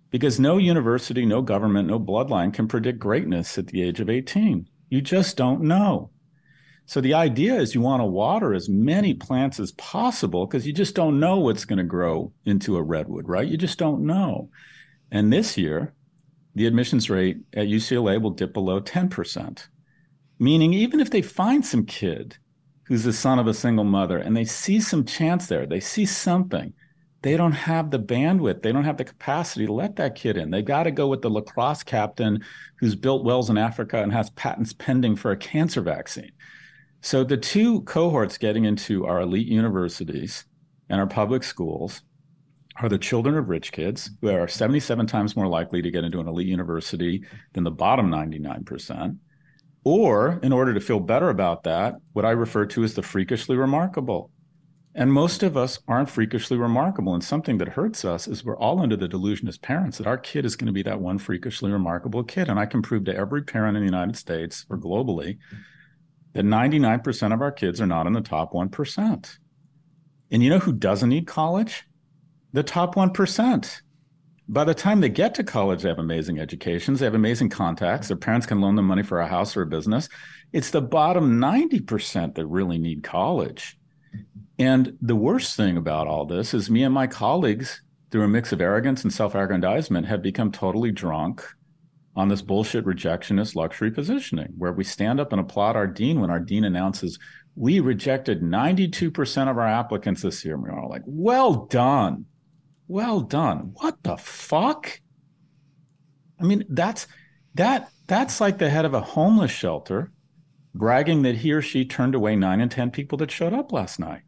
Because no university, no government, no bloodline can predict greatness at the age of 18. You just don't know. So the idea is you want to water as many plants as possible because you just don't know what's going to grow into a redwood, right? You just don't know. And this year, the admissions rate at UCLA will dip below 10%. Meaning, even if they find some kid who's the son of a single mother and they see some chance there, they see something, they don't have the bandwidth, they don't have the capacity to let that kid in. They got to go with the lacrosse captain who's built wells in Africa and has patents pending for a cancer vaccine. So the two cohorts getting into our elite universities and our public schools are the children of rich kids who are 77 times more likely to get into an elite university than the bottom 99%. Or, in order to feel better about that, what I refer to as the freakishly remarkable. And most of us aren't freakishly remarkable. And something that hurts us is we're all under the delusion as parents that our kid is going to be that one freakishly remarkable kid. And I can prove to every parent in the United States or globally that 99% of our kids are not in the top 1%. And you know who doesn't need college? the top 1%. By the time they get to college, they have amazing educations, they have amazing contacts, their parents can loan them money for a house or a business. It's the bottom 90% that really need college. And the worst thing about all this is me and my colleagues, through a mix of arrogance and self aggrandizement, have become totally drunk on this bullshit rejectionist luxury positioning where we stand up and applaud our dean when our dean announces we rejected 92% of our applicants this year. And we're all like, well done. Well done. What the fuck? I mean, that's that that's like the head of a homeless shelter bragging that he or she turned away nine and 10 people that showed up last night.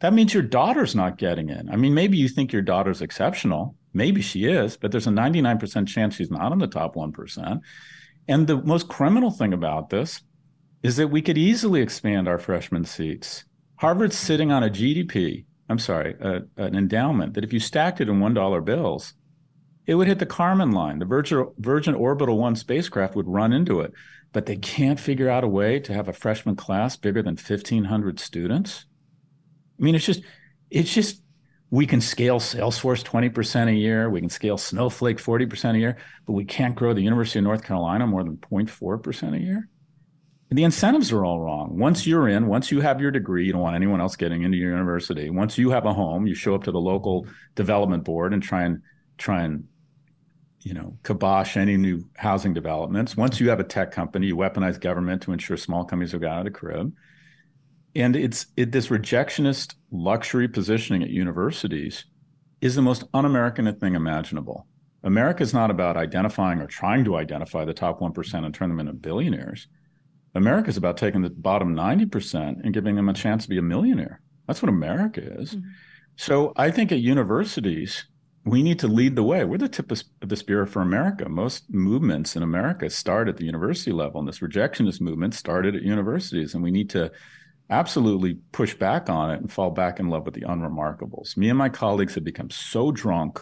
That means your daughter's not getting in. I mean, maybe you think your daughter's exceptional. Maybe she is, but there's a 99% chance she's not in the top 1%. And the most criminal thing about this is that we could easily expand our freshman seats. Harvard's sitting on a GDP I'm sorry, a, an endowment that if you stacked it in $1 bills, it would hit the Kármán line. The Virgin, Virgin Orbital 1 spacecraft would run into it, but they can't figure out a way to have a freshman class bigger than 1,500 students. I mean, it's just, it's just, we can scale Salesforce 20% a year. We can scale Snowflake 40% a year, but we can't grow the University of North Carolina more than 0.4% a year. The incentives are all wrong. Once you're in, once you have your degree, you don't want anyone else getting into your university. Once you have a home, you show up to the local development board and try and try and you know kibosh any new housing developments. Once you have a tech company, you weaponize government to ensure small companies will get out of the crib. And it's it, this rejectionist luxury positioning at universities is the most un-American thing imaginable. America is not about identifying or trying to identify the top 1% and turn them into billionaires. America is about taking the bottom 90% and giving them a chance to be a millionaire. That's what America is. Mm-hmm. So I think at universities, we need to lead the way. We're the tip of the spear for America. Most movements in America start at the university level, and this rejectionist movement started at universities, and we need to absolutely push back on it and fall back in love with the unremarkables. Me and my colleagues have become so drunk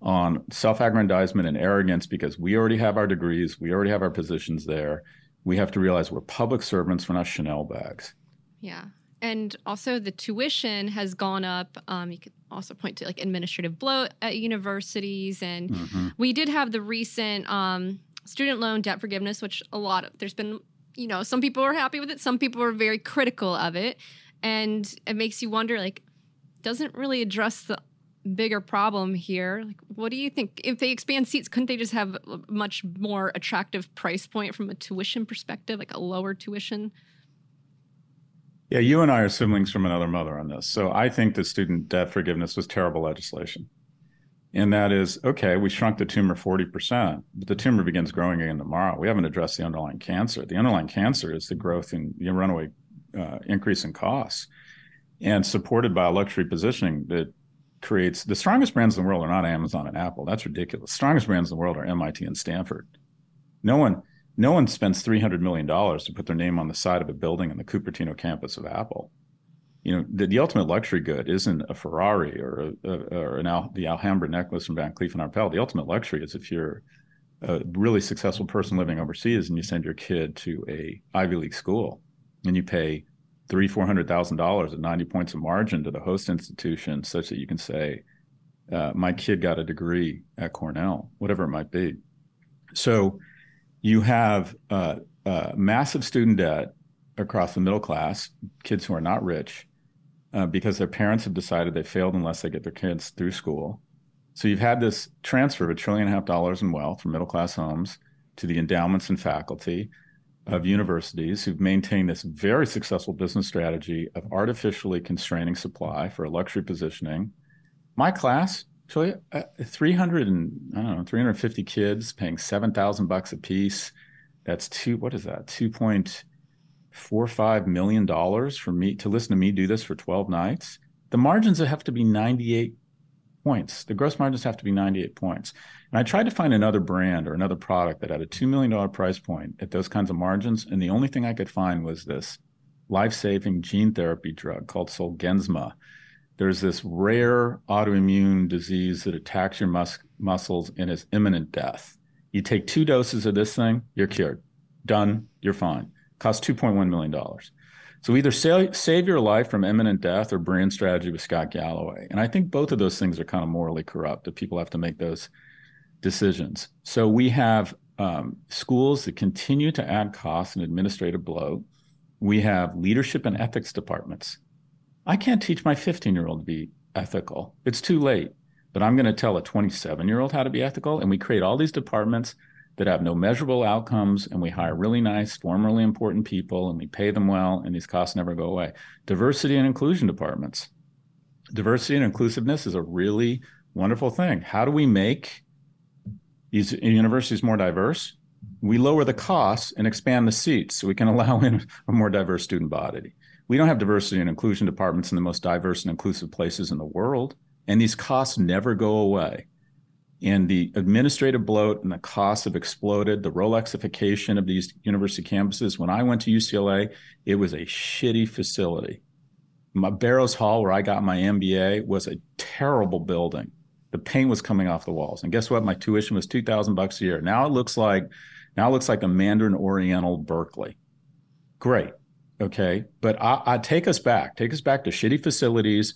on self-aggrandizement and arrogance because we already have our degrees, we already have our positions there. We have to realize we're public servants, we're not Chanel bags. Yeah. And also the tuition has gone up. Um, you could also point to like administrative bloat at universities. And mm-hmm. we did have the recent um, student loan debt forgiveness, which a lot of there's been, you know, some people are happy with it, some people are very critical of it. And it makes you wonder like, doesn't really address the bigger problem here. Like, what do you think? If they expand seats, couldn't they just have a much more attractive price point from a tuition perspective, like a lower tuition? Yeah, you and I are siblings from another mother on this. So I think the student debt forgiveness was terrible legislation. And that is okay, we shrunk the tumor 40%, but the tumor begins growing again tomorrow. We haven't addressed the underlying cancer. The underlying cancer is the growth in the runaway uh, increase in costs and supported by a luxury positioning that creates the strongest brands in the world are not Amazon and Apple. That's ridiculous. The strongest brands in the world are MIT and Stanford. No one no one spends $300 million to put their name on the side of a building in the Cupertino campus of Apple. You know, the, the ultimate luxury good isn't a Ferrari or, a, a, or an Al, the Alhambra necklace from Van Cleef and Arpels. The ultimate luxury is if you're a really successful person living overseas and you send your kid to a Ivy League school and you pay three, four hundred thousand dollars at 90 points of margin to the host institution such that you can say, uh, my kid got a degree at Cornell, whatever it might be. So you have uh, uh, massive student debt across the middle class, kids who are not rich, uh, because their parents have decided they failed unless they get their kids through school. So you've had this transfer of a trillion and a half dollars in wealth from middle class homes to the endowments and faculty of universities who've maintained this very successful business strategy of artificially constraining supply for a luxury positioning. My class so uh, 300 and I don't know 350 kids paying 7,000 bucks a piece. That's two. What is that? 2.45 million dollars for me to listen to me do this for 12 nights. The margins have to be 98 points. The gross margins have to be 98 points. And I tried to find another brand or another product that had a $2 million price point at those kinds of margins. And the only thing I could find was this life saving gene therapy drug called Zolgensma there's this rare autoimmune disease that attacks your mus- muscles and is imminent death. You take two doses of this thing, you're cured. Done, you're fine. Costs $2.1 million. So either save, your life from imminent death or brand strategy with Scott Galloway. And I think both of those things are kind of morally corrupt that people have to make those decisions. So we have um, schools that continue to add costs and administrative bloat. We have leadership and ethics departments I can't teach my 15 year old to be ethical. It's too late. But I'm going to tell a 27 year old how to be ethical. And we create all these departments that have no measurable outcomes. And we hire really nice, formerly important people and we pay them well. And these costs never go away. Diversity and inclusion departments. Diversity and inclusiveness is a really wonderful thing. How do we make these universities more diverse? We lower the costs and expand the seats so we can [LAUGHS] allow in a more diverse student body we don't have diversity and inclusion departments in the most diverse and inclusive places in the world. And these costs never go away. And the administrative bloat and the costs have exploded. The Rolexification of these university campuses. When I went to UCLA, it was a shitty facility. My Barrows Hall, where I got my MBA, was a terrible building The paint was coming off the walls. And guess what? My tuition was 2000 bucks a year. Now it looks like now it looks like a Mandarin Oriental Berkeley. Great. Okay. But I, I take us back, take us back to shitty facilities,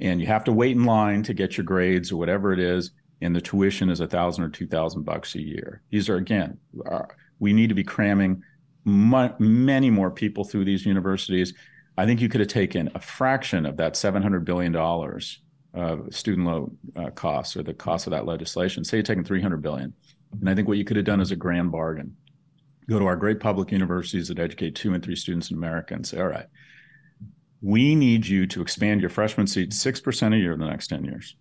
and you have to wait in line to get your grades or whatever it is. And the tuition is a thousand or two thousand bucks a year. These are again, we need to be cramming many more people through these universities. I think you could have taken a fraction of that $700 billion of student loan uh, costs or the cost of that legislation. Say you're taking 300 billion. And I think what you could have done is a grand bargain. Go to our great public universities that educate two and three students in America and say, all right, we need you to expand your freshman seats 6% a year in the next 10 years.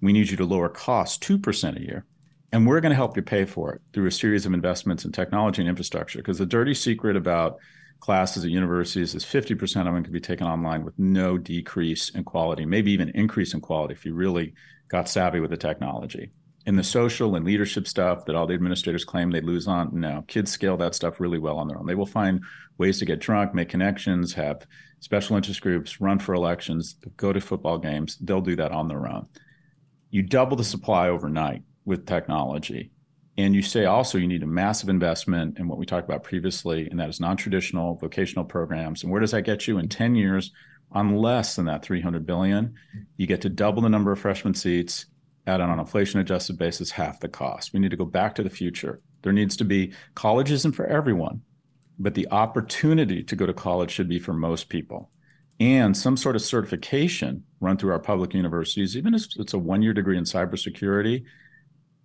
We need you to lower costs 2% a year. And we're going to help you pay for it through a series of investments in technology and infrastructure. Because the dirty secret about classes at universities is 50% of them can be taken online with no decrease in quality, maybe even increase in quality if you really got savvy with the technology. In the social and leadership stuff that all the administrators claim they lose on, no, kids scale that stuff really well on their own. They will find ways to get drunk, make connections, have special interest groups, run for elections, go to football games. They'll do that on their own. You double the supply overnight with technology and you say also you need a massive investment in what we talked about previously, and that is non-traditional vocational programs. And where does that get you in 10 years? On less than that 300 billion, you get to double the number of freshman seats at on an inflation adjusted basis, half the cost. We need to go back to the future. There needs to be college isn't for everyone, but the opportunity to go to college should be for most people. And some sort of certification run through our public universities, even if it's a one year degree in cybersecurity,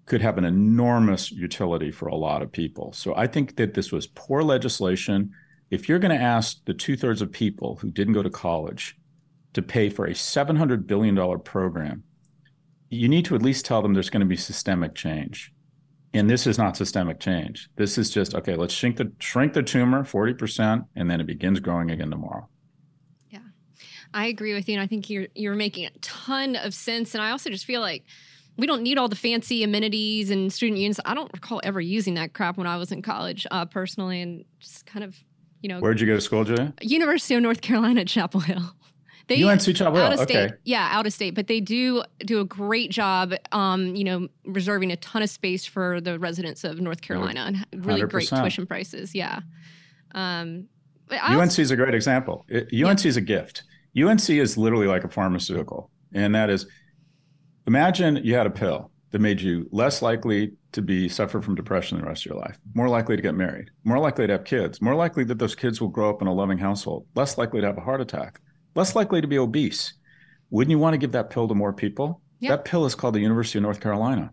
could have an enormous utility for a lot of people. So I think that this was poor legislation. If you're going to ask the two thirds of people who didn't go to college to pay for a $700 billion program, you need to at least tell them there's going to be systemic change. And this is not systemic change. This is just okay. Let's shrink the shrink the tumor forty percent, and then it begins growing again tomorrow. I agree with you, and I think you're you're making a ton of sense. And I also just feel like we don't need all the fancy amenities and student unions. I don't recall ever using that crap when I was in college, uh, personally, and just kind of, you know. Where'd you go to school, Jay? University of North Carolina, [LAUGHS] Chapel Hill. They, UNC Chapel Hill, out of state, okay. Yeah, out of state, but they do do a great job, um, you know, reserving a ton of space for the residents of North Carolina and really 100%. great tuition prices. Yeah. Um, UNC is a great example. It, UNC yeah. is a gift. UNC is literally like a pharmaceutical, and that is Imagine you had a pill that made you less likely to be suffer from depression the rest of your life, more likely to get married, more likely to have kids, more likely that those kids will grow up in a loving household, less likely to have a heart attack, less likely to be obese. Wouldn't you want to give that pill to more people? Yep. That pill is called the University of North Carolina.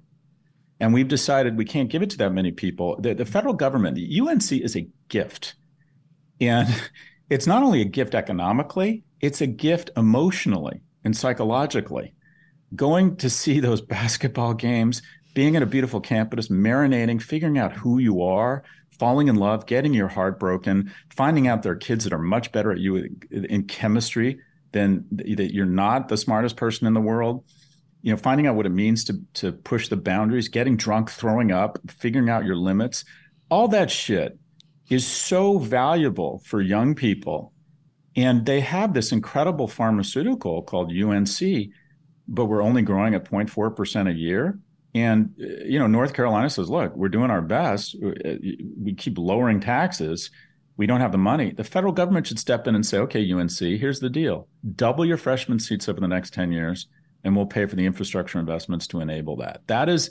And we've decided we can't give it to that many people. The, the federal government, the UNC is a gift. And [LAUGHS] it's not only a gift economically, it's a gift emotionally and psychologically going to see those [LAUGHS] basketball games, being at a beautiful campus, marinating, figuring out who you are, falling in love, getting your heart broken, finding out there are kids that are much better at you in chemistry than that you're not the smartest person in the world. You know, finding out what it means to to push the boundaries, getting drunk, throwing up, figuring out your limits, all that shit is so valuable for young people. And they have this incredible pharmaceutical called UNC but we're only growing at 0.4% a year. And, you know, North Carolina says, look, we're doing our best. Uh, we keep lowering taxes. We don't have the money. The federal government should step in and say, okay, UNC, here's the deal double your freshman seats over the next 10 years, and we'll pay for the infrastructure investments to enable that. That is,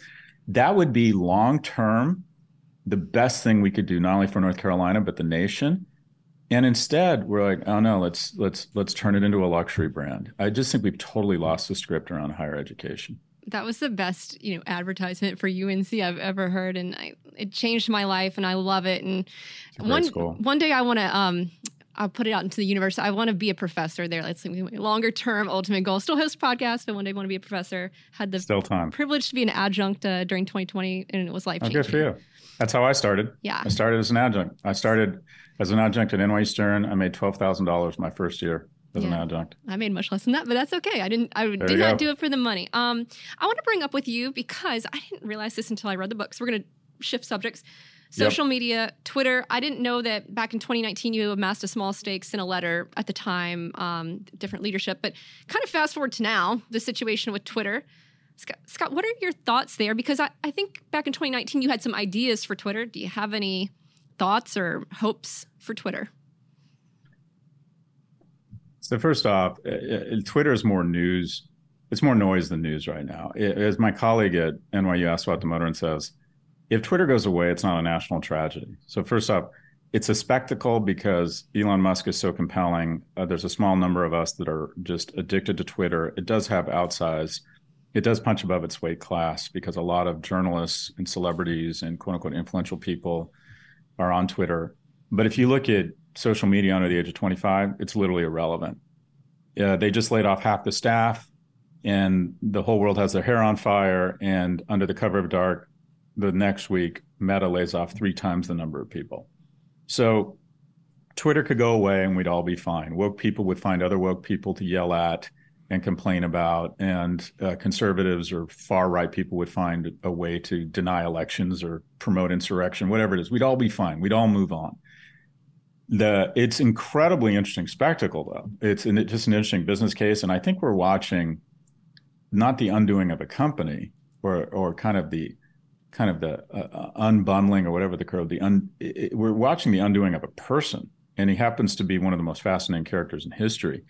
that would be long term the best thing we could do, not only for North Carolina, but the nation and instead we're like oh no let's let's let's turn it into a luxury brand i just think we've totally lost the script around higher education that was the best you know advertisement for unc i've ever heard and I, it changed my life and i love it and one school. one day i want to um I'll put it out into the universe. I want to be a professor there. That's my longer term ultimate goal. Still host podcast, but one day I want to be a professor. Had the Still time. privilege to be an adjunct uh, during 2020, and it was life changing. Oh, good for you. That's how I started. Yeah. I started as an adjunct. I started as an adjunct at NYU Stern. I made twelve thousand dollars my first year as yeah. an adjunct. I made much less than that, but that's okay. I didn't. I there did not go. do it for the money. Um, I want to bring up with you because I didn't realize this until I read the book. So we're going to shift subjects. Social yep. media, Twitter. I didn't know that back in 2019 you amassed a small stakes in a letter at the time, um, different leadership. But kind of fast forward to now, the situation with Twitter Scott, Scott, what are your thoughts there? Because I, I think back in 2019 you had some ideas for Twitter. Do you have any thoughts or hopes for Twitter? So first off, uh, uh, Twitter is more news. It's more noise than news right now. As my colleague at NYU Aswath Damodaran says, if Twitter goes away, it's not a national tragedy. So first off, it's a spectacle because Elon Musk is so compelling. Uh, there's a small number of us that are just addicted to Twitter. It does have outsized. It does punch above its weight class because a lot of journalists and celebrities and quote unquote influential people are on Twitter. But if you look at social media under the age of 25, it's literally irrelevant. Uh, they just laid off half the staff, and the whole world has their hair on fire. And under the cover of dark, the next week, Meta lays off three times the number of people. So Twitter could go away and we'd all be fine. Woke people would find other woke people to yell at and complain about, and uh, conservatives or far right people would find a way to deny elections or promote insurrection, whatever it is. We'd all be fine. We'd all move on. The it's incredibly interesting spectacle though. It's an, just an interesting business case, and I think we're watching not the undoing of a company or or kind of the kind of the uh, uh, unbundling or whatever the curve the un, it, we're watching the undoing of a person and he happens to be one of the most fascinating characters in history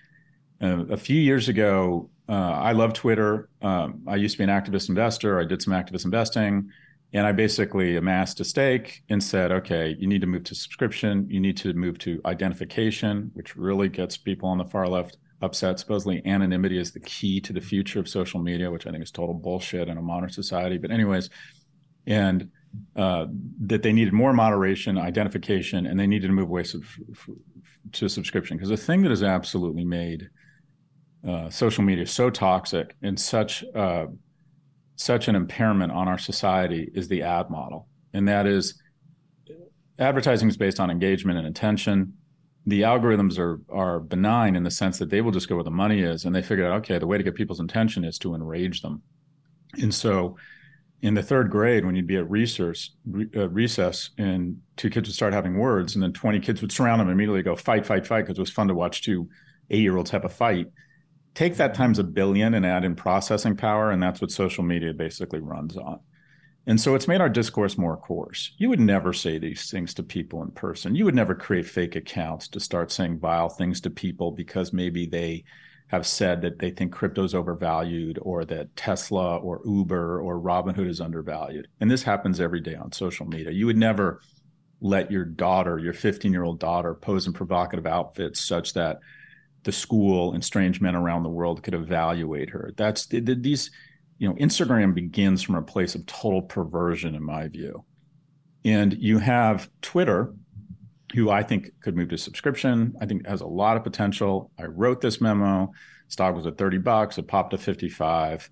uh, a few years ago uh, i love twitter. Um, i used to be an activist investor. I did some activist investing and i basically amassed a stake and said okay you need to move to subscription. You need to move to identification which really gets people on the far left upset. Supposedly anonymity is the key to the future of social media which i think is total bullshit in a modern society. But anyways and uh, that they needed more moderation, identification, and they needed to move away sub- to subscription. Because the thing that has absolutely made uh, social media is so toxic and such uh, such an impairment on our society is the ad model, and that is advertising is based on engagement and attention. The algorithms are are benign in the sense that they will just go where the money is, and they figure out okay, the way to get people's attention is to enrage them, and so in the third grade when you'd be at recess, uh, recess and two kids would start having words and then 20 kids would surround them and immediately go fight fight fight because it was fun to watch two eight year olds have a fight take that times a billion and add in processing power and that's what social media basically runs on and so it's made our discourse more coarse you would never say these things to people in person you would never create fake accounts to start saying vile things to people because maybe they have said that they think crypto's overvalued or that Tesla or Uber or Robinhood is undervalued. And this happens every day on social media. You would never let your daughter, your 15 year old daughter, pose in provocative outfits such that the school and strange men around the world could evaluate her. That's these, you know, Instagram begins from a place of total perversion, in my view. And you have Twitter, who I think could move to subscription. I think it has a lot of potential. I wrote this memo. Stock was at 30 bucks. It popped to 55.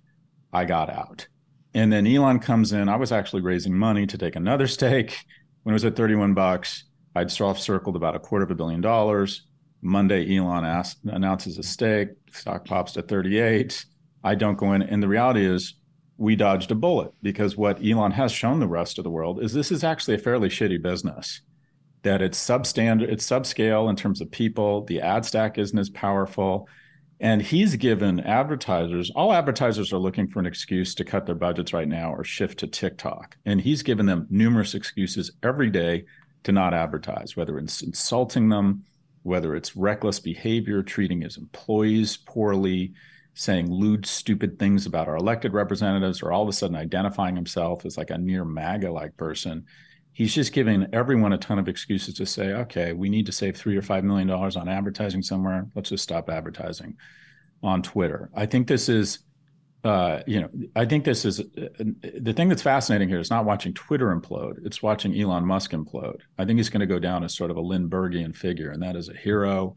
I got out. And then Elon comes in. I was actually raising money to take another stake. When it was at 31 bucks, I'd soft circled about a quarter of a billion dollars. Monday, Elon announces a stake. Stock pops to 38. I don't go in. And the reality is, we dodged a bullet because what Elon has shown the rest of the world is this is actually a fairly shitty business that it's substandard, it's subscale in terms of people. The ad stack isn't as powerful. And he's given advertisers, all advertisers are looking for an excuse to cut their budgets right now or shift to TikTok. And he's given them numerous excuses every day to not advertise, whether it's insulting them, whether it's reckless behavior, treating his employees poorly, saying lewd, stupid things about our elected representatives, or all of a sudden identifying himself as like a near MAGA like person he's just giving everyone a ton of excuses to say, okay, we need to save three or five million dollars on advertising somewhere. Let's just stop advertising on Twitter. I think this is, uh, you know, I think this is the thing that's fascinating here is not watching Twitter implode; it's watching Elon Musk implode. I think he's going to go down as sort of a Lindberghian figure, and that is a hero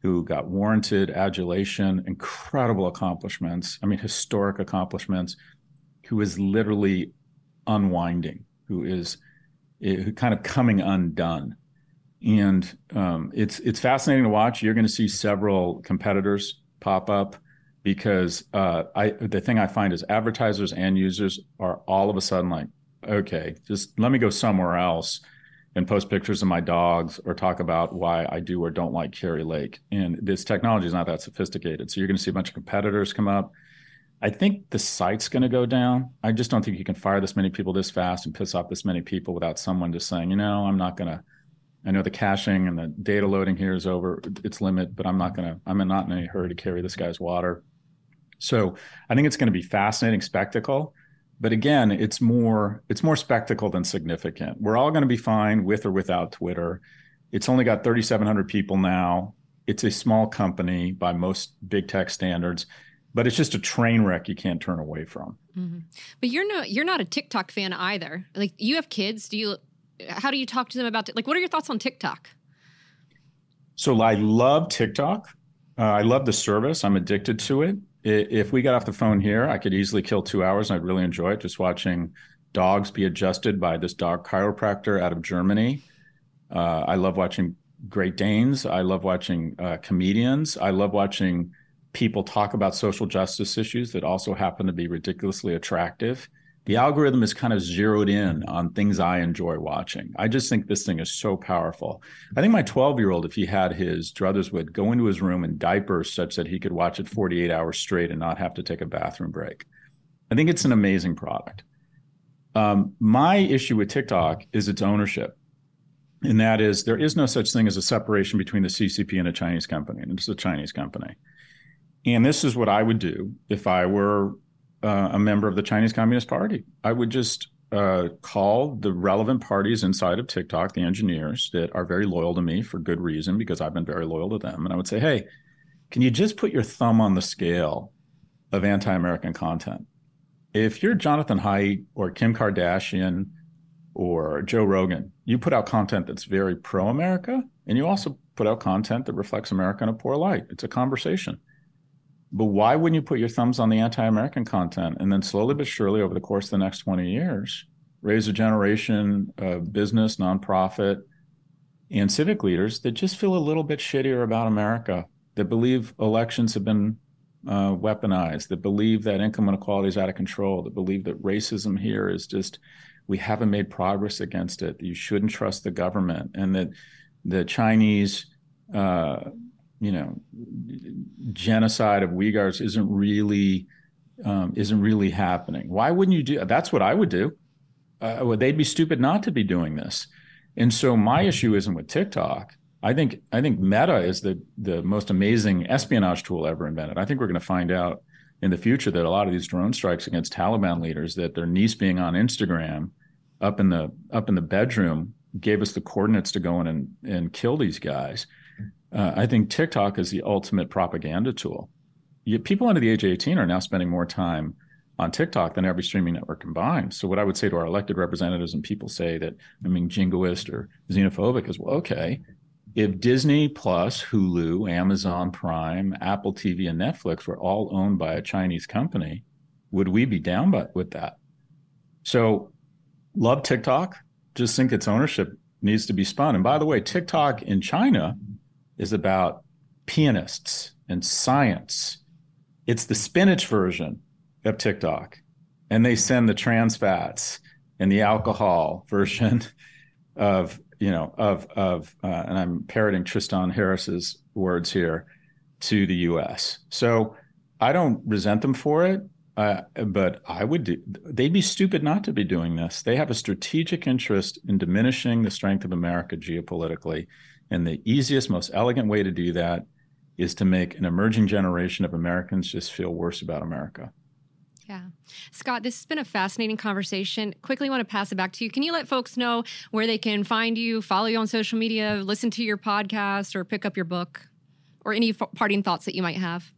who got warranted adulation, incredible accomplishments. I mean, historic accomplishments. Who is literally unwinding. Who is it, kind of coming undone. And um, it's it's fascinating to watch. You're going to see several competitors pop up because uh, I the thing I find is advertisers and users are all of a sudden like, okay, just let me go somewhere else and post pictures of my dogs or talk about why I do or don't like Kari Lake. And this technology is not that sophisticated. So you're going to see a bunch of competitors come up. I think the site's going to go down. I just don't think you can fire this many people this fast and piss off this many people without someone just saying, you know, I'm not going to. I know the caching and the data loading here is over its limit, but I'm not going to. I'm not in any hurry to carry this guy's water. So I think it's going to be fascinating spectacle. But again, it's more it's more spectacle than significant. We're all going to be fine with or without Twitter. It's only got 3,700 people now. It's a small company by most big tech standards but it's just a train wreck you can't turn away from. Mm-hmm. But you're not you're not a TikTok fan either. Like you have kids. Do you? How do you talk to them about it? like what are your thoughts on TikTok? So I love TikTok. Uh, I love the service. I'm addicted to it. If we got off the phone here, I could easily kill two hours, and I'd really enjoy it. Just watching dogs be adjusted by this dog chiropractor out of Germany. Uh, I love watching Great Danes. I love watching uh, comedians. I love watching people talk about social justice issues that also happen to be ridiculously attractive. The algorithm is kind of zeroed in on things I enjoy watching. I just think this thing is so powerful. I think my 12 year old, if he had his druthers, would go into his room in diapers such that he could watch it 48 hours straight and not have to take a bathroom break. I think it's an amazing product. Um, my issue with TikTok is its ownership. And that is, there is no such thing as a separation between the CCP and a Chinese company. And it's a Chinese company. And this is what I would do if I were uh, a member of the Chinese Communist Party. I would just uh, call the relevant parties inside of TikTok, the engineers that are very loyal to me for good reason, because I've been very loyal to them. And I would say, hey, can you just put your thumb on the scale of anti American content? If you're Jonathan Haidt or Kim Kardashian or Joe Rogan, you put out content that's very pro America, and you also put out content that reflects America in a poor light. It's a conversation. But why wouldn't you put your thumbs on the anti-American content and then slowly but surely over the course of the next 20 years raise a generation of business, nonprofit, and civic leaders that just feel a little bit shittier about America, that believe elections have been uh, weaponized, that believe that income inequality is out of control, that believe that racism here is just we haven't made progress against it. That you shouldn't trust the government, and that the Chinese uh, you know genocide of Uyghurs isn't really um, isn't really happening. Why wouldn't you do? That's what I would do. Uh, well, they'd be stupid not to be doing this. And so my issue isn't with TikTok. I think I think Meta is the the most amazing espionage tool ever invented. I think we're going to find out in the future that a lot of these drone strikes against Taliban leaders, that their niece being on Instagram up in the up in the bedroom gave us the coordinates to go in and, and kill these guys. Uh, I think TikTok is the ultimate propaganda tool. You, people under the age of 18 are now spending more time on TikTok than every streaming network combined. So what I would say to our elected representatives and people say that I mean jingoist or xenophobic is well, okay, if Disney Plus, Hulu, Amazon Prime, Apple TV, and Netflix were all owned by a Chinese company, would we be down by, with that? So love TikTok. Just think its ownership needs to be spun. And by the way, TikTok in China is about pianists and science. It's the spinach version of TikTok. And they send the trans fats and the alcohol [LAUGHS] version of, you know, of, of, uh, and I'm parroting Tristan Harris's words here to the US. So I don't resent them for it. Uh, but I would do, they'd be stupid not to be doing this. They have a strategic interest in diminishing the strength of America geopolitically. And the easiest, most elegant way to do that is to make an emerging generation of Americans just feel worse about America. Yeah. Scott, this has been a fascinating conversation. Quickly want to pass it back to you. Can you let folks know where they can find you, follow you on social media, listen to your podcast, or pick up your book, or any f- parting thoughts that you might have?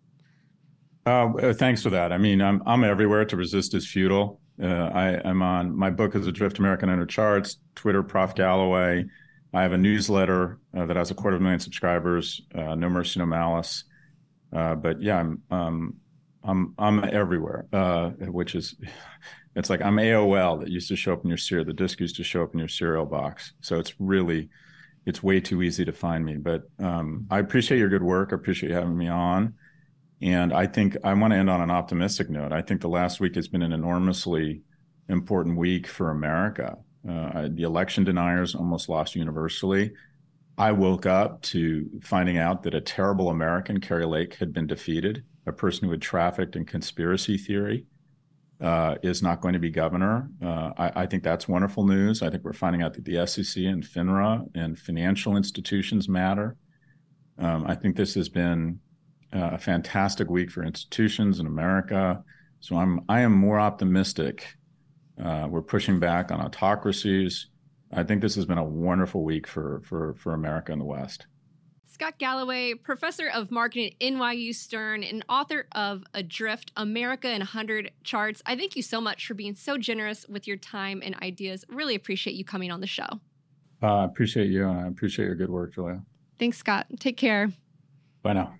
Uh, uh, thanks for that. I mean, I'm I'm everywhere. To resist is futile. Uh, I, am on my book is Adrift America in 100 Charts, Twitter, Prof Galloway. I have a newsletter uh, that has a quarter of a million subscribers. Uh, no mercy, no malice. Uh, but yeah, I'm um, I'm I'm everywhere, uh, which is [LAUGHS] it's like I'm AOL that used to show up in your cereal. The disc used to show up in your cereal box. So it's really it's way too easy to find me. But um, I appreciate your good work. I appreciate you having me on. And I think I want to end on an optimistic note. I think the last week has been an enormously important week for America. Uh, the election deniers almost lost universally. I woke up to finding out that a terrible American, Kari Lake, had been defeated a person who had trafficked in conspiracy theory uh, is not going to be governor. Uh, I, I, think that's wonderful news. I think we're finding out that the SEC and FINRA and financial institutions matter. Um, I think this has been uh, a fantastic week for institutions in America. So I'm I am more optimistic. Uh, we're pushing back on autocracies. I think this has been a wonderful week for for for America in the West. Scott Galloway, professor of marketing at NYU Stern and author of Adrift America in 100 Charts. I thank you so much for being so generous with your time and ideas. Really appreciate you coming on the show. Uh, I appreciate you and I appreciate your good work, Julia. Thanks, Scott. Take care. Bye now.